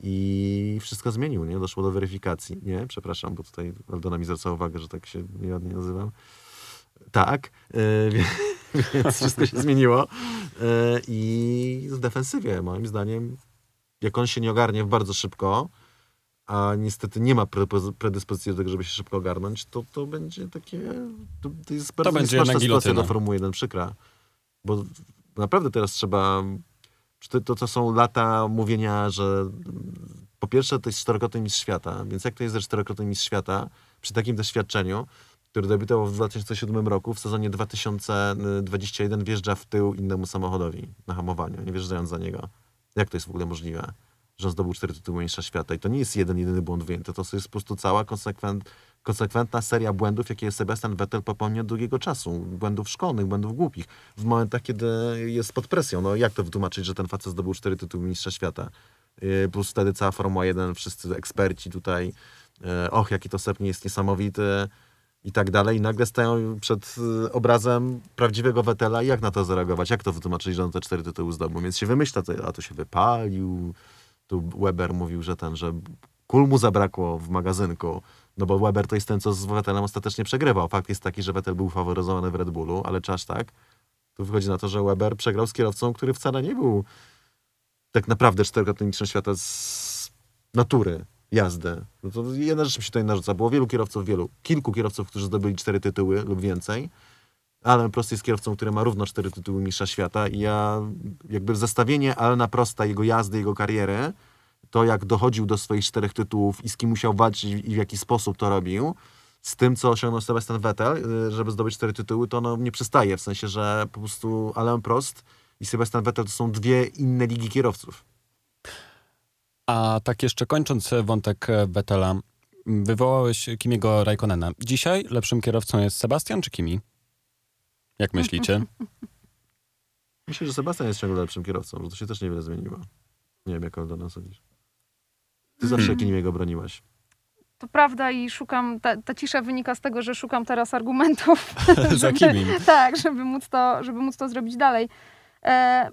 i wszystko zmienił, nie? Doszło do weryfikacji, nie? Przepraszam, bo tutaj Aldona mi zwraca uwagę, że tak się nieładnie nazywam. Tak, [LAUGHS] yy, więc wszystko się zmieniło yy, i w defensywie, moim zdaniem, jak on się nie ogarnie bardzo szybko, a niestety nie ma predyspozycji do tego, żeby się szybko ogarnąć, to to będzie takie... To, to jest bardzo to będzie sytuacja do Formuły 1, przykra. Bo naprawdę teraz trzeba to, to, to są lata mówienia, że po pierwsze to jest czterokrotny mistrz świata, więc jak to jest, że czterokrotny mistrz świata przy takim doświadczeniu, który debiutował w 2007 roku, w sezonie 2021 wjeżdża w tył innemu samochodowi na hamowaniu, nie wjeżdżając za niego. Jak to jest w ogóle możliwe? Że on zdobył cztery tytuły mistrza świata. I to nie jest jeden, jedyny błąd wyjęty, to jest po prostu cała konsekwent, konsekwentna seria błędów, jakie Sebastian Vettel popełnia od długiego czasu. Błędów szkolnych, błędów głupich. W momentach, kiedy jest pod presją. No jak to wytłumaczyć, że ten facet zdobył cztery tytuły mistrza świata? Yy, plus wtedy cała Formuła 1, wszyscy eksperci tutaj, yy, och, jaki to Sep jest niesamowity i tak dalej. I nagle stają przed yy, obrazem prawdziwego Vettela i jak na to zareagować? Jak to wytłumaczyć, że on te cztery tytuły zdobył? Więc się wymyśla, a to się wypalił. Tu Weber mówił, że ten, że kul mu zabrakło w magazynku. No bo Weber to jest ten, co z Vettelem ostatecznie przegrywał. Fakt jest taki, że Vettel był faworyzowany w Red Bullu, ale czas tak. Tu wychodzi na to, że Weber przegrał z kierowcą, który wcale nie był tak naprawdę czterokrotnym mistrzem świata z natury jazdy. No to jedna rzecz mi się tutaj narzuca. Było wielu kierowców, wielu, kilku kierowców, którzy zdobyli cztery tytuły lub więcej. Alan Prost jest kierowcą, który ma równo cztery tytuły mistrza świata i ja jakby zestawienie Alana Prosta, jego jazdy, jego kariery to, jak dochodził do swoich czterech tytułów i z kim musiał walczyć i w jaki sposób to robił, z tym, co osiągnął Sebastian Vettel, y, żeby zdobyć cztery tytuły, to no nie przystaje. W sensie, że po prostu Alain Prost i Sebastian Vettel to są dwie inne ligi kierowców. A tak jeszcze kończąc wątek e, Vettela, wywołałeś Kimiego Raikkonena. Dzisiaj lepszym kierowcą jest Sebastian czy Kimi? Jak myślicie? [LAUGHS] Myślę, że Sebastian jest ciągle lepszym kierowcą, że to się też niewiele zmieniło. Nie wiem, jak do nas sądzisz. Ty zawsze hmm. Kinimiego broniłaś. To prawda i szukam, ta, ta, cisza wynika z tego, że szukam teraz argumentów. [LAUGHS] Za Kimim. Tak, żeby móc to, żeby móc to zrobić dalej. E,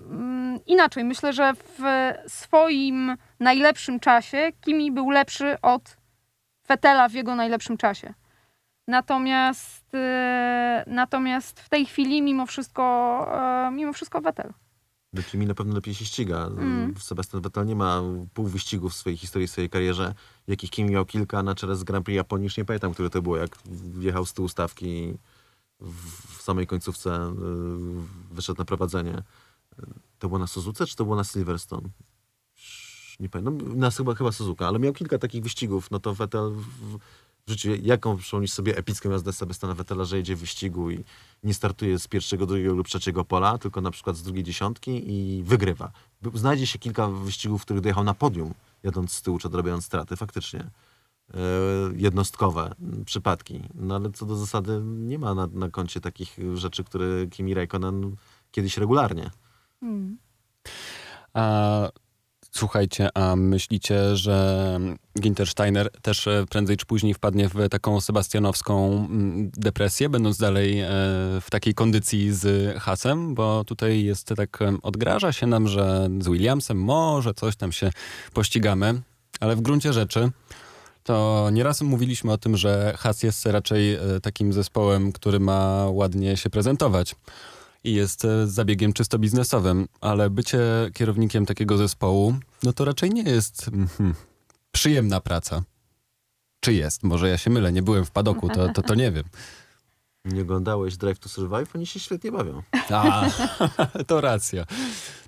inaczej, myślę, że w swoim najlepszym czasie Kimi był lepszy od Fetela w jego najlepszym czasie. Natomiast, e, natomiast w tej chwili mimo wszystko, e, mimo wszystko Vettel. Kimi na pewno lepiej się ściga. Mm. Sebastian Vettel nie ma pół wyścigów w swojej historii, w swojej karierze, jakich Kimi miał kilka na czele z Grand Prix Japonii. Już nie pamiętam, które to było, jak wjechał z tyłu stawki w samej końcówce y, wyszedł na prowadzenie. To było na Suzuce, czy to było na Silverstone? Nie pamiętam. No, na chyba, chyba Suzuka, ale miał kilka takich wyścigów. No to Vettel w, w życiu, jaką przypomnisz sobie epicką jazdę Sebastiana Vettela, że jedzie w wyścigu i nie startuje z pierwszego, drugiego lub trzeciego pola, tylko na przykład z drugiej dziesiątki i wygrywa. Znajdzie się kilka wyścigów, w których dojechał na podium, jadąc z tyłu czy odrobiąc straty, faktycznie. Yy, jednostkowe przypadki. No ale co do zasady nie ma na, na koncie takich rzeczy, które Kimi Raikkonen kiedyś regularnie. A Słuchajcie, a myślicie, że Ginter Steiner też e, prędzej czy później wpadnie w taką sebastianowską mm, depresję, będąc dalej e, w takiej kondycji z Hasem? Bo tutaj jest tak, e, odgraża się nam, że z Williamsem może coś tam się pościgamy, ale w gruncie rzeczy to nieraz mówiliśmy o tym, że Has jest raczej takim zespołem, który ma ładnie się prezentować i jest e, zabiegiem czysto biznesowym, ale bycie kierownikiem takiego zespołu, no to raczej nie jest mm, przyjemna praca. Czy jest? Może ja się mylę, nie byłem w padoku, to, to, to nie wiem. Nie oglądałeś Drive to Survive? Oni się świetnie bawią. A, [LAUGHS] to racja.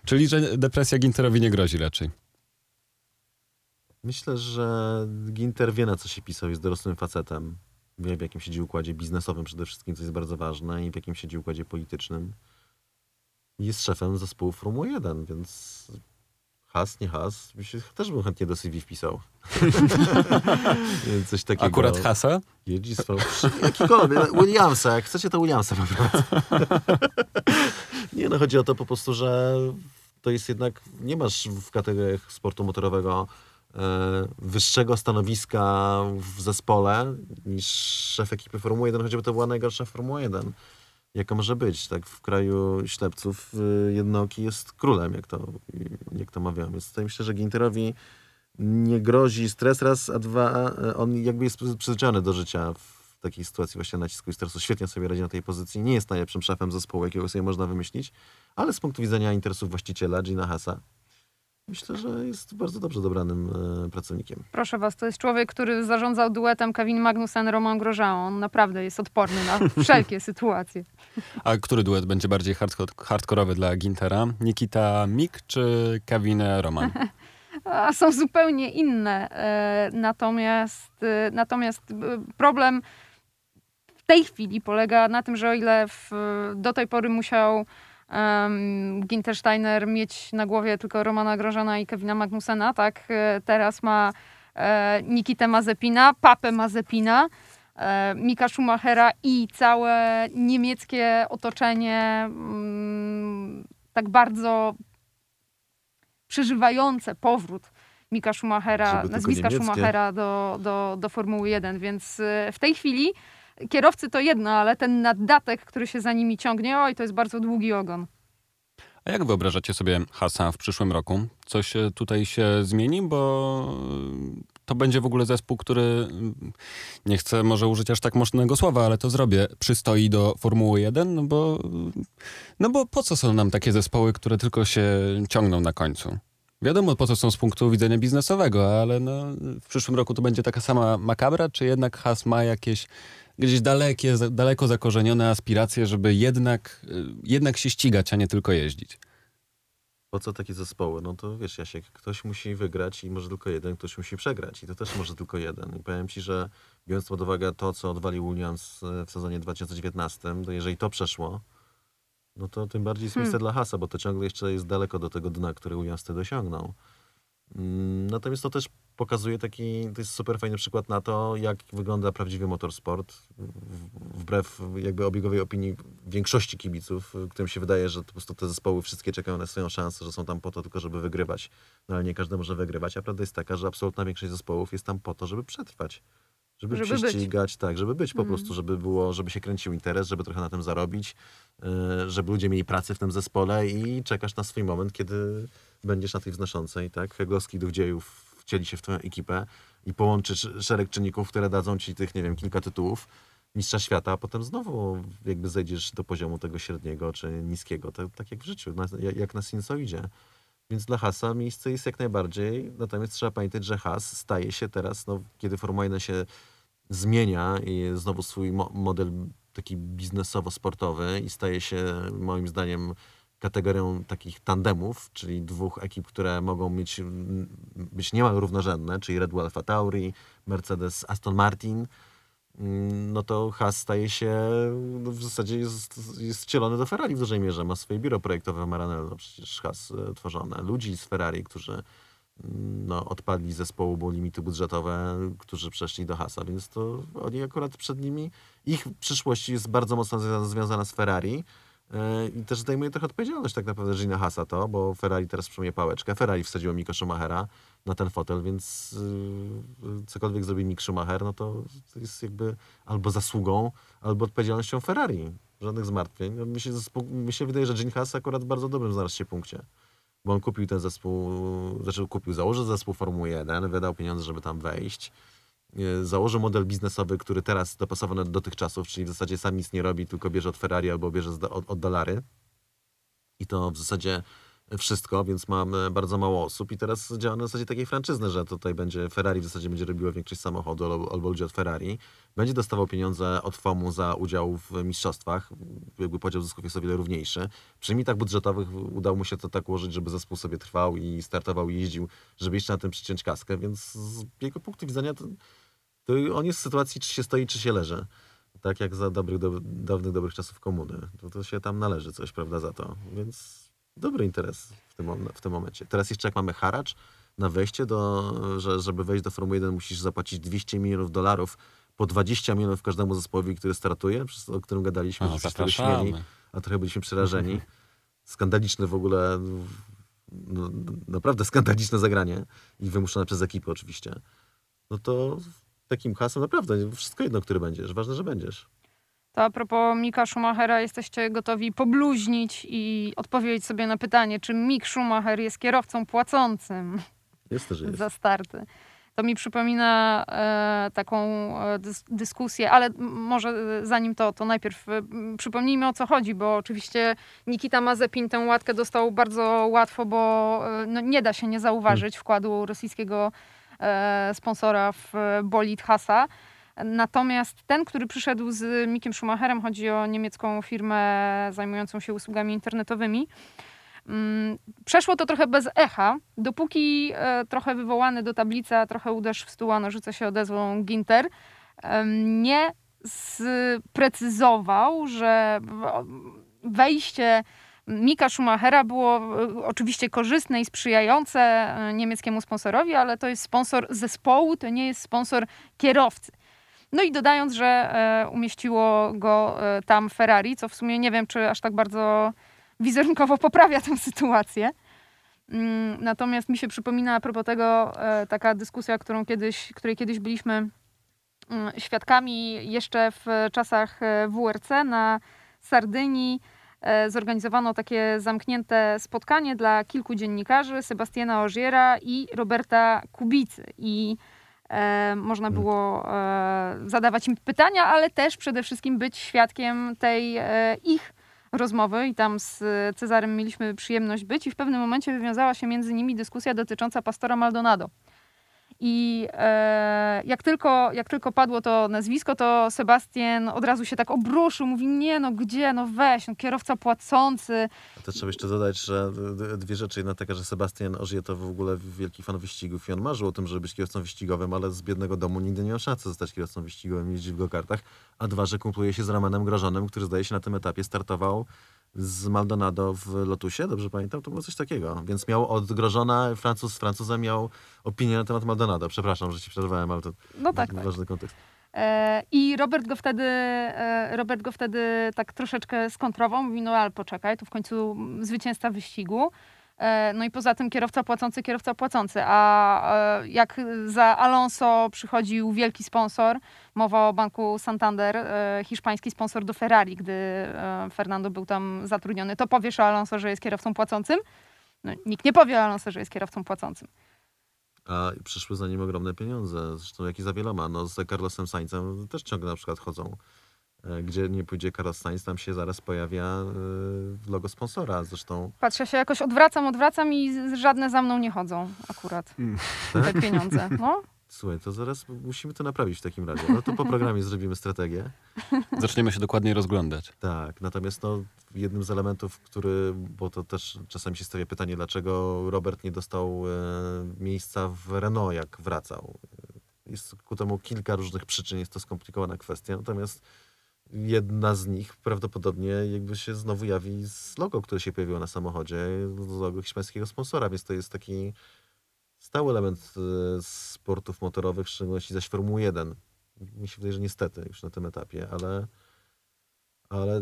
Czyli, że depresja Ginterowi nie grozi raczej. Myślę, że Ginter wie na co się pisał, jest dorosłym facetem w jakim siedzi układzie biznesowym przede wszystkim, co jest bardzo ważne, i w jakim siedzi układzie politycznym. Jest szefem zespołu Formuły 1, więc has, nie has, też bym chętnie do CV wpisał. [LAUGHS] Coś takiego. Akurat hasa? Jeździ z Jakikolwiek. Williamsa, jak chcecie to Williamsa po prostu. [LAUGHS] nie no, chodzi o to po prostu, że to jest jednak, nie masz w kategoriach sportu motorowego wyższego stanowiska w zespole niż szef ekipy Formuły 1, choćby to była najgorsza Formuła 1. Jaka może być, tak w kraju ślepców y, jednoki jest królem, jak to, jak to mawiam. Więc tutaj myślę, że Ginterowi nie grozi stres raz, a dwa, e, on jakby jest przyzwyczajony do życia w takiej sytuacji właśnie nacisku i stresu. Świetnie sobie radzi na tej pozycji. Nie jest najlepszym szefem zespołu, jakiego sobie można wymyślić, ale z punktu widzenia interesów właściciela, Gina Hasa, myślę, że jest bardzo dobrze dobranym e, pracownikiem. Proszę was, to jest człowiek, który zarządzał duetem Kevin Magnussen, Roman Grosjean. On naprawdę jest odporny na [LAUGHS] wszelkie sytuacje. A który duet będzie bardziej hardcore, hardkorowy dla Gintera? Nikita Mik czy Kevin Roman? [LAUGHS] A są zupełnie inne. E, natomiast, e, natomiast problem w tej chwili polega na tym, że o ile w, do tej pory musiał um, Gintersteiner mieć na głowie tylko Romana Grożana i Kevina Magnusena, tak? E, teraz ma e, Nikitę Mazepina, Papę Mazepina, e, Mika Schumachera i całe niemieckie otoczenie mm, tak bardzo przeżywające powrót Mika Schumachera, nazwiska Schumachera do, do, do Formuły 1, więc e, w tej chwili kierowcy to jedno, ale ten naddatek, który się za nimi ciągnie, oj, to jest bardzo długi ogon. A jak wyobrażacie sobie Hasa w przyszłym roku? Coś tutaj się zmieni, bo to będzie w ogóle zespół, który nie chcę może użyć aż tak mocnego słowa, ale to zrobię, przystoi do Formuły 1, no bo, no bo po co są nam takie zespoły, które tylko się ciągną na końcu? Wiadomo, po co są z punktu widzenia biznesowego, ale no, w przyszłym roku to będzie taka sama makabra, czy jednak Has ma jakieś gdzieś dalekie, daleko zakorzenione aspiracje, żeby jednak, y, jednak się ścigać, a nie tylko jeździć. Po co takie zespoły? No to wiesz, Jasiek, ktoś musi wygrać i może tylko jeden, ktoś musi przegrać. I to też może tylko jeden. I powiem ci, że biorąc pod uwagę to, co odwalił Williams e, w sezonie 2019, to jeżeli to przeszło, no to tym bardziej jest hmm. miejsce dla Hasa, bo to ciągle jeszcze jest daleko do tego dna, który Williams wtedy osiągnął. Mm, natomiast to też pokazuje taki, to jest super fajny przykład na to, jak wygląda prawdziwy motorsport, wbrew jakby obiegowej opinii większości kibiców, którym się wydaje, że po prostu te zespoły wszystkie czekają na swoją szansę, że są tam po to tylko, żeby wygrywać, no ale nie każdy może wygrywać, a prawda jest taka, że absolutna większość zespołów jest tam po to, żeby przetrwać. Żeby, żeby się ścigać, tak, żeby być po mm. prostu, żeby było, żeby się kręcił interes, żeby trochę na tym zarobić, yy, żeby ludzie mieli pracę w tym zespole i czekasz na swój moment, kiedy będziesz na tej wznoszącej, tak? Heglowski duch dziejów wcieli się w twoją ekipę i połączysz szereg czynników, które dadzą ci tych, nie wiem, kilka tytułów mistrza świata, a potem znowu jakby zejdziesz do poziomu tego średniego czy niskiego, tak, tak jak w życiu, na, jak na sinusoidzie. Więc dla Hasa miejsce jest jak najbardziej, natomiast trzeba pamiętać, że Has staje się teraz, no, kiedy Formuła 1 się zmienia i znowu swój mo model taki biznesowo-sportowy i staje się moim zdaniem kategorią takich tandemów, czyli dwóch ekip, które mogą mieć, być niemal równorzędne, czyli Red Bull Alfa Tauri, Mercedes Aston Martin, mm, no to Haas staje się, no w zasadzie jest, jest wcielony do Ferrari w dużej mierze. Ma swoje biuro projektowe w Maranello, przecież Haas e, tworzone. Ludzi z Ferrari, którzy mm, no, odpadli z zespołu, bo limity budżetowe, którzy przeszli do Hasa, więc to oni akurat przed nimi, ich przyszłość jest bardzo mocno związana z Ferrari, I też zdejmuje trochę odpowiedzialność tak naprawdę Gina Hasa to, bo Ferrari teraz przejmuje pałeczkę. Ferrari wsadziło Miko Schumachera na ten fotel, więc yy, cokolwiek zrobi Mick Schumacher, no to, jest jakby albo zasługą, albo odpowiedzialnością Ferrari. Żadnych zmartwień. No, mi, się, mi się wydaje, że Gene Haas akurat bardzo dobrym znalazł się punkcie. Bo on kupił ten zespół, znaczy kupił, założył zespół Formuły 1, wydał pieniądze, żeby tam wejść E, założy model biznesowy, który teraz dopasowany do tych czasów, czyli w zasadzie sam nic nie robi, tylko bierze od Ferrari albo bierze od, od dolary. I to w zasadzie wszystko, więc mamy bardzo mało osób i teraz działa na zasadzie takiej franczyzny, że tutaj będzie Ferrari w zasadzie będzie robiło większość samochodu albo, albo ludzie od Ferrari. Będzie dostawał pieniądze od FOMU za udział w mistrzostwach. Jakby podział zysków jest o wiele równiejszy. Przy limitach budżetowych udało mu się to tak ułożyć, żeby zespół sobie trwał i startował i jeździł, żeby jeszcze na tym przyciąć kaskę, więc z jego punktu widzenia to to on jest w sytuacji, czy się stoi, czy się leży. Tak jak za dobrych, do, dawnych, dobrych czasów komuny. To, to się tam należy coś, prawda, za to. Więc dobry interes w tym, w tym momencie. Teraz jeszcze jak mamy haracz na wejście do, że żeby wejść do Formuły 1 musisz zapłacić 200 milionów dolarów, po 20 milionów każdemu zespołowi, który startuje, o którym gadaliśmy, że wszyscy śmieli, a trochę byliśmy przerażeni. Skandaliczne w ogóle, no, naprawdę skandaliczne zagranie i wymuszone przez ekipę oczywiście. No to takim hasłem naprawdę wszystko jedno, który będziesz. Ważne, że będziesz. To a propos Mika Schumachera, jesteście gotowi pobluźnić i odpowiedzieć sobie na pytanie, czy Mick Schumacher jest kierowcą płacącym? Jest też jest. za starty. To mi przypomina e, taką e, dys dyskusję, ale może e, zanim to, to najpierw e, przypomnijmy o co chodzi, bo oczywiście Nikita Mazepin tę łatkę dostał bardzo łatwo, bo e, no, nie da się nie zauważyć hmm. wkładu rosyjskiego e, sponsora w bolid Hasa. Natomiast ten, który przyszedł z Mikiem Schumacherem, chodzi o niemiecką firmę zajmującą się usługami internetowymi, Mm, przeszło to trochę bez echa, dopóki e, trochę wywołany do tablicy, a trochę uderz w stół, a nożyce się odezwą Ginter, nie sprecyzował, że wejście Mika Schumachera było e, oczywiście korzystne i sprzyjające e, niemieckiemu sponsorowi, ale to jest sponsor zespołu, to nie jest sponsor kierowcy. No i dodając, że umieściło go tam Ferrari, co w sumie nie wiem, czy aż tak bardzo wizerunkowo [LAUGHS] poprawia tę sytuację. Mm, natomiast mi się przypomina a propos tego e, taka dyskusja, którą kiedyś, której kiedyś byliśmy mm, świadkami jeszcze w czasach e, WRC na Sardynii. E, zorganizowano takie zamknięte spotkanie dla kilku dziennikarzy, Sebastiana Ożiera i Roberta Kubicy. I e, można mm. było e, zadawać im pytania, ale też przede wszystkim być świadkiem tej e, ich rozmowy i tam z Cezarem mieliśmy przyjemność być i w pewnym momencie wywiązała się między nimi dyskusja dotycząca pastora Maldonado. I e, jak, tylko, jak tylko padło to nazwisko, to Sebastian od razu się tak obruszył, mówi, nie no gdzie, no weź, no, kierowca płacący. To trzeba jeszcze dodać, że dwie rzeczy. Jedna taka, że Sebastian Ożyje to w ogóle wielki fan wyścigów i on marzył o tym, żeby być kierowcą wyścigowym, ale z biednego domu nigdy nie miał szansy zostać kierowcą wyścigowym jeździć w go-kartach. A dwa, że kumpluje się z Ramanem Grożonem, który zdaje się na tym etapie startował z Maldonado w Lotusie, dobrze pamiętam? To było coś takiego. Więc miał od Grożona, Francuz z Francuzem miał opinię na temat Maldonado. Przepraszam, że ci przerwałem, ale to no tak, tak. ważny tak. kontekst. E, I Robert go wtedy, e, Robert go wtedy tak troszeczkę skontrował. Mówi, no ale poczekaj, to w końcu zwycięzca wyścigu. E, no i poza tym kierowca płacący, kierowca płacący. A e, jak za Alonso przychodził wielki sponsor, mowa o banku Santander, e, hiszpański sponsor do Ferrari, gdy Fernando był tam zatrudniony, to powiesz o Alonso, że jest kierowcą płacącym? No, nikt nie powie o Alonso, że jest kierowcą płacącym. A przyszły za nim ogromne pieniądze, zresztą jak i za wieloma. No, z Carlosem Saincem też ciągle na przykład chodzą gdzie nie pójdzie Carlos Sainz, tam się zaraz pojawia e, logo sponsora. Zresztą. Patrzę się jakoś odwracam, odwracam i żadne za mną nie chodzą akurat. Mm. Te tak? pieniądze. No. [LAUGHS] Słuchaj, to zaraz musimy to naprawić w takim razie. No to po programie zrobimy strategię. [LAUGHS] Zaczniemy się dokładniej rozglądać. Tak, natomiast no, jednym z elementów, który, bo to też czasami się stawia pytanie, dlaczego Robert nie dostał e, miejsca w Renault, jak wracał. Jest ku temu kilka różnych przyczyn, jest to skomplikowana kwestia. Natomiast jedna z nich prawdopodobnie jakby się znowu jawi z logo, które się pojawiło na samochodzie, logo hiszpańskiego sponsora, więc to jest taki stały element e, sportów motorowych, w szczególności zaś Formuły 1. Mi się wydaje, że niestety już na tym etapie, ale, ale e,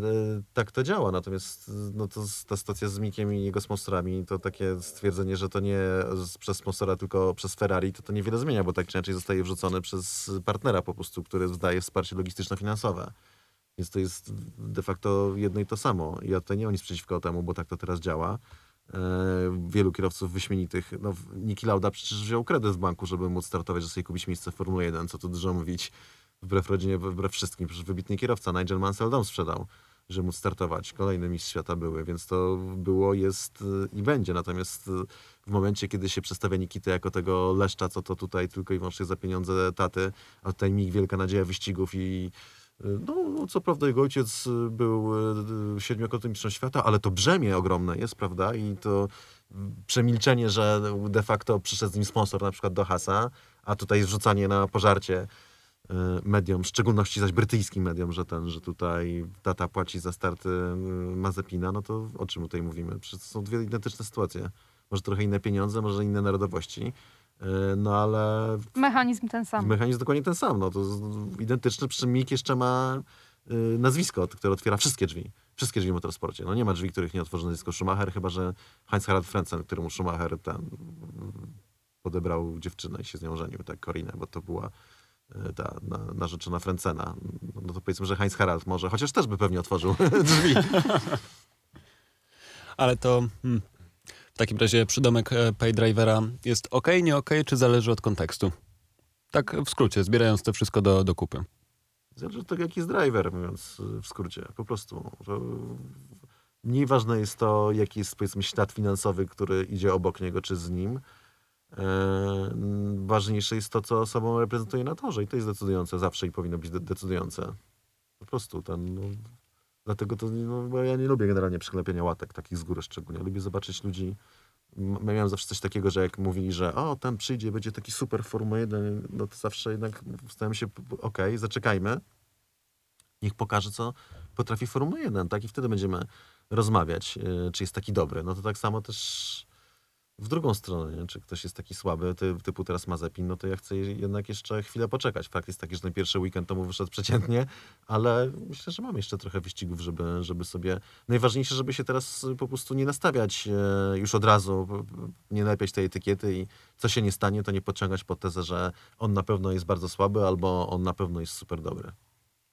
tak to działa. Natomiast no to ta stacja z Mikiem i jego sponsorami, to takie stwierdzenie, że to nie przez sponsora, tylko przez Ferrari, to to niewiele zmienia, bo tak czy inaczej zostaje wrzucony przez partnera po prostu, który daje wsparcie logistyczno-finansowe. Więc to jest de facto jedno i to samo. Ja tutaj nie mam nic przeciwko temu, bo tak to teraz działa. E, wielu kierowców wyśmienitych. No, Niki Lauda przecież wziął kredyt w banku, żeby móc startować, żeby sobie kupić miejsce w Formule 1, co tu dużo mówić. Wbrew rodzinie, wbrew wszystkim. Przecież wybitny kierowca Nigel Mansell dom sprzedał, żeby móc startować. Kolejne mistrz świata były, więc to było, jest i będzie. Natomiast w momencie, kiedy się przedstawia Nikitę jako tego leszcza, co to tutaj tylko i wyłącznie za pieniądze taty, a tutaj mi wielka nadzieja wyścigów i no, no, co prawda jego ojciec był y, siedmiokrotnym mistrzem świata, ale to brzemię ogromne jest, prawda? I to przemilczenie, że de facto przyszedł z nim sponsor na przykład do Hasa, a tutaj zrzucanie na pożarcie y, mediom, w szczególności zaś brytyjskim mediom, że ten, że tutaj tata płaci za starty Mazepina, no to o czym tutaj mówimy? Przecież to są dwie identyczne sytuacje. Może trochę inne pieniądze, może inne narodowości, E, no ale... Mechanizm ten sam. Mechanizm dokładnie ten sam. No, to identyczny, przy czym Mik jeszcze ma y, nazwisko, które otwiera wszystkie drzwi. Wszystkie drzwi w motorsporcie. No nie ma drzwi, których nie otworzy nazwisko Schumacher, chyba że Heinz-Harald Frentzen, któremu Schumacher ten podebrał dziewczynę i się z nią żenił, tak, Korinę, bo to była y, ta na, narzeczona Frencena. No to powiedzmy, że Heinz-Harald może, chociaż też by pewnie otworzył [LAUGHS] drzwi. Ale to... Hmm W takim razie przydomek e, paydrivera jest ok, nie ok, czy zależy od kontekstu? Tak w skrócie, zbierając to wszystko do, do kupy. Zależy od tego, jaki jest driver, mówiąc w skrócie. Po prostu. Mniej ważne jest to, jaki jest powiedzmy ślad finansowy, który idzie obok niego, czy z nim. Eee, ważniejsze jest to, co osobą reprezentuje na torze i to jest decydujące zawsze i powinno być de decydujące. Po prostu ten, no, dlatego to, no, ja nie lubię generalnie przyklepienia łatek, takich z góry szczególnie. Lubię zobaczyć ludzi, miałem zawsze coś takiego, że jak mówili, że o, ten przyjdzie, będzie taki super Formuła 1, no to zawsze jednak stałem się, okej, okay, zaczekajmy, niech pokaże, co potrafi Formuła 1, tak? I wtedy będziemy rozmawiać, yy, czy jest taki dobry. No to tak samo też w drugą stronę, nie? czy ktoś jest taki słaby, ty, typu teraz Mazepin, no to ja chcę jednak jeszcze chwilę poczekać. Fakt jest taki, że ten pierwszy weekend to mu wyszedł przeciętnie, ale myślę, że mam jeszcze trochę wyścigów, żeby, żeby sobie... Najważniejsze, żeby się teraz po prostu nie nastawiać e, już od razu, nie lepiać tej etykiety i co się nie stanie, to nie podciągać pod tezę, że on na pewno jest bardzo słaby albo on na pewno jest super dobry.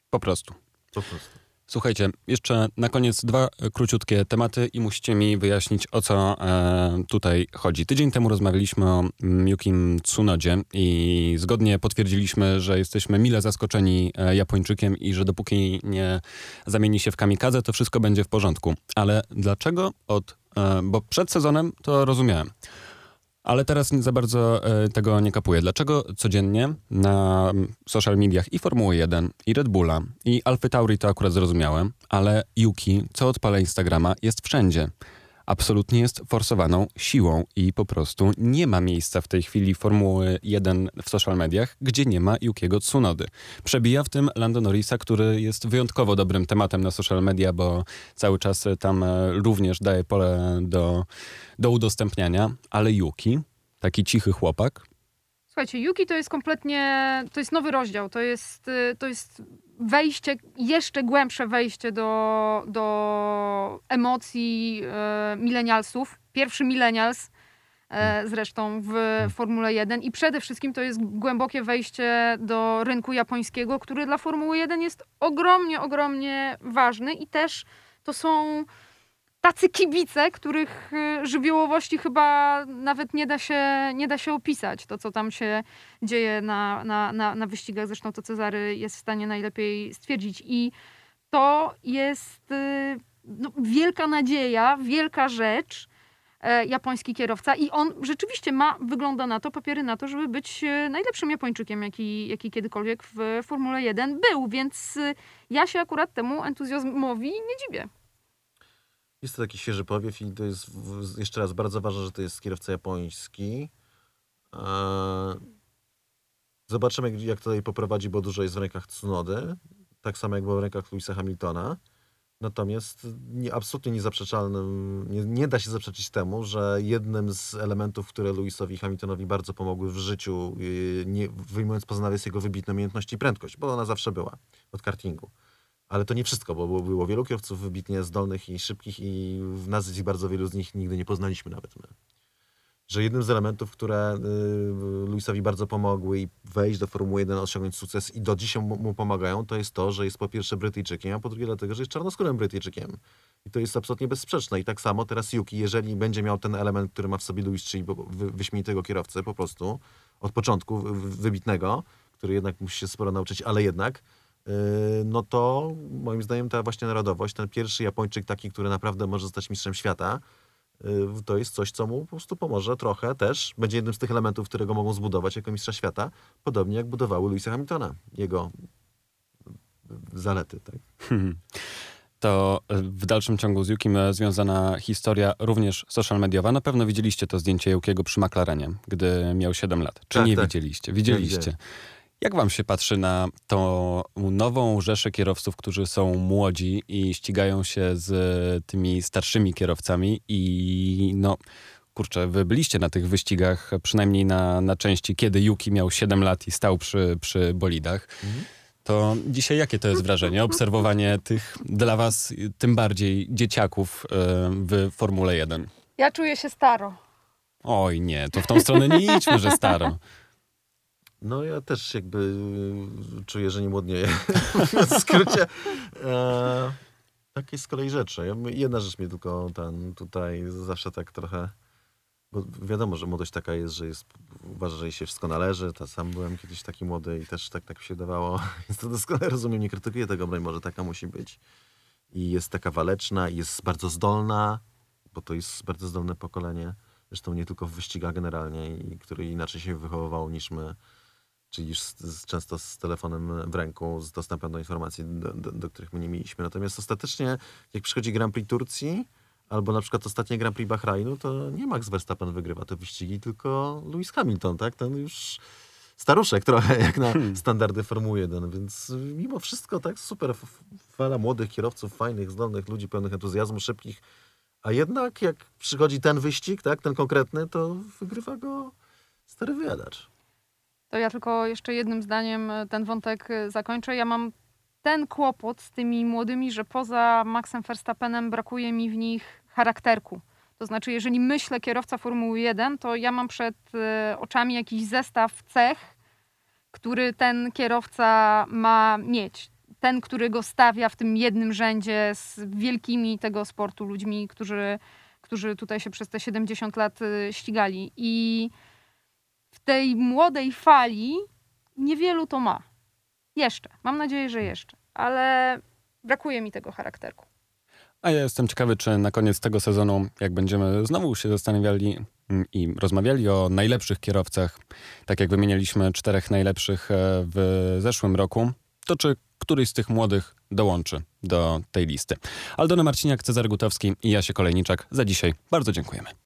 Po prostu. Po prostu. Słuchajcie, jeszcze na koniec dwa króciutkie tematy i musicie mi wyjaśnić, o co e, tutaj chodzi. Tydzień temu rozmawialiśmy o Yukim Tsunodzie i zgodnie potwierdziliśmy, że jesteśmy mile zaskoczeni e, Japończykiem i że dopóki nie zamieni się w kamikadze, to wszystko będzie w porządku. Ale dlaczego od... E, bo przed sezonem to rozumiałem. Ale teraz za bardzo e, tego nie kapuję. Dlaczego codziennie na social mediach i Formuły 1, i Red Bulla, i Alfa Tauri to akurat zrozumiałem, ale Yuki, co odpala Instagrama, jest wszędzie absolutnie jest forsowaną siłą i po prostu nie ma miejsca w tej chwili Formuły 1 w social mediach, gdzie nie ma Yukiego Tsunody. Przebija w tym Lando Norrisa, który jest wyjątkowo dobrym tematem na social media, bo cały czas tam e, również daje pole do, do udostępniania, ale Yuki, taki cichy chłopak, Słuchajcie, Yuki to jest kompletnie, to jest nowy rozdział, to jest, y, to jest wejście, jeszcze głębsze wejście do, do emocji e, milenialsów. Pierwszy milenials e, zresztą w Formule 1 i przede wszystkim to jest głębokie wejście do rynku japońskiego, który dla Formuły 1 jest ogromnie, ogromnie ważny i też to są tacy kibice, których y, żywiołowości chyba nawet nie da się, nie da się opisać. To, co tam się dzieje na, na, na, na wyścigach, zresztą to Cezary jest w stanie najlepiej stwierdzić. I to jest y, no, wielka nadzieja, wielka rzecz, e, japoński kierowca i on rzeczywiście ma, wygląda na to, papiery na to, żeby być e, najlepszym Japończykiem, jaki, jaki kiedykolwiek w Formule 1 był, więc y, ja się akurat temu entuzjazmowi nie dziwię. Jest to taki świeży powiew i to jest jeszcze raz bardzo ważne, że to jest kierowca japoński. Zobaczymy, jak tutaj poprowadzi, bo dużo jest w rękach Tsunody. Tak samo jak było w rękach Louisa Hamiltona. Natomiast nie, absolutnie niezaprzeczalnym, nie, nie da się zaprzeczyć temu, że jednym z elementów, które Louisowi Hamiltonowi bardzo pomogły w życiu, y, nie, wyjmując poza nawias jego wybitne umiejętności i prędkość, bo ona zawsze była od kartingu ale to nie wszystko, bo było wielu kierowców wybitnie zdolnych i szybkich i w nas bardzo wielu z nich nigdy nie poznaliśmy nawet my. Że jednym z elementów, które y, Luisowi bardzo pomogły i wejść do Formuły 1, osiągnąć sukces i do dzisiaj mu, mu, pomagają, to jest to, że jest po pierwsze Brytyjczykiem, a po drugie dlatego, że jest czarnoskórym Brytyjczykiem. I to jest absolutnie bezsprzeczne. I tak samo teraz Yuki, jeżeli będzie miał ten element, który ma w sobie Luis, czyli wy, wyśmienitego kierowcę po prostu, od początku wybitnego, który jednak musi się sporo nauczyć, ale jednak, no to moim zdaniem ta właśnie narodowość, ten pierwszy Japończyk taki, który naprawdę może zostać mistrzem świata, yy, to jest coś, co mu po prostu pomoże trochę też. Będzie jednym z tych elementów, którego mogą zbudować jako mistrza świata, podobnie jak budowały Louisa Hamiltona, jego zalety. Tak? To w dalszym ciągu z Jukim związana historia również social mediowa. Na pewno widzieliście to zdjęcie Jukiego przy McLarenie, gdy miał 7 lat. Czy tak, nie tak. widzieliście? Widzieliście. Ja jak wam się patrzy na tą nową rzeszę kierowców, którzy są młodzi i ścigają się z tymi starszymi kierowcami i no kurczę, wy byliście na tych wyścigach, przynajmniej na, na części, kiedy Yuki miał 7 lat i stał przy, przy bolidach. Mhm. To dzisiaj jakie to jest wrażenie? Obserwowanie tych dla was tym bardziej dzieciaków e, w Formule 1? Ja czuję się staro. Oj nie, to w tą stronę nie idźmy, że staro. No ja też jakby y, czuję, że nie młodnieję. [LAUGHS] w skrócie. E, takie z kolei rzeczy. Jedna rzecz mnie tylko ten tutaj zawsze tak trochę Bo wiadomo, że młodość taka jest, że jest, uważa, że jej się wszystko należy. To sam byłem kiedyś taki młody i też tak, tak mi się dawało. [LAUGHS] Więc to doskonale rozumiem, nie krytykuję tego, broń może taka musi być. I jest taka waleczna, i jest bardzo zdolna, bo to jest bardzo zdolne pokolenie. Zresztą nie tylko w wyścigach generalnie, i który inaczej się wychowywał niż my. Czyli z, z, często z telefonem w ręku, z dostępem do informacji, do, do, do których my nie mieliśmy. Natomiast ostatecznie, jak przychodzi Grand Prix Turcji, Albo na przykład ostatnie Grand Prix Bahrainu, to nie Max Verstappen wygrywa te wyścigi, tylko Lewis Hamilton, tak? Ten już staruszek trochę jak na hmm. standardy Formuły 1, więc mimo wszystko tak super fala młodych kierowców, fajnych, zdolnych ludzi, pełnych entuzjazmu, szybkich, a jednak jak przychodzi ten wyścig, tak, ten konkretny, to wygrywa go stary wyjadacz. To ja tylko jeszcze jednym zdaniem ten wątek zakończę. Ja mam ten kłopot z tymi młodymi, że poza Maxem Verstappenem brakuje mi w nich charakterku. To znaczy, jeżeli myślę kierowca Formuły 1, to ja mam przed e, oczami jakiś zestaw cech, który ten kierowca ma mieć. Ten, który go stawia w tym jednym rzędzie z wielkimi tego sportu ludźmi, którzy, którzy tutaj się przez te 70 lat e, ścigali. I w tej młodej fali niewielu to ma. Jeszcze. Mam nadzieję, że jeszcze. Ale brakuje mi tego charakterku. A ja jestem ciekawy, czy na koniec tego sezonu, jak będziemy znowu się zastanawiali mm, i rozmawiali o najlepszych kierowcach, tak jak wymienialiśmy czterech najlepszych e, w zeszłym roku, to czy któryś z tych młodych dołączy do tej listy. Aldona Marciniak, Cezary Gutowski i Jasie Kolejniczak za dzisiaj bardzo dziękujemy.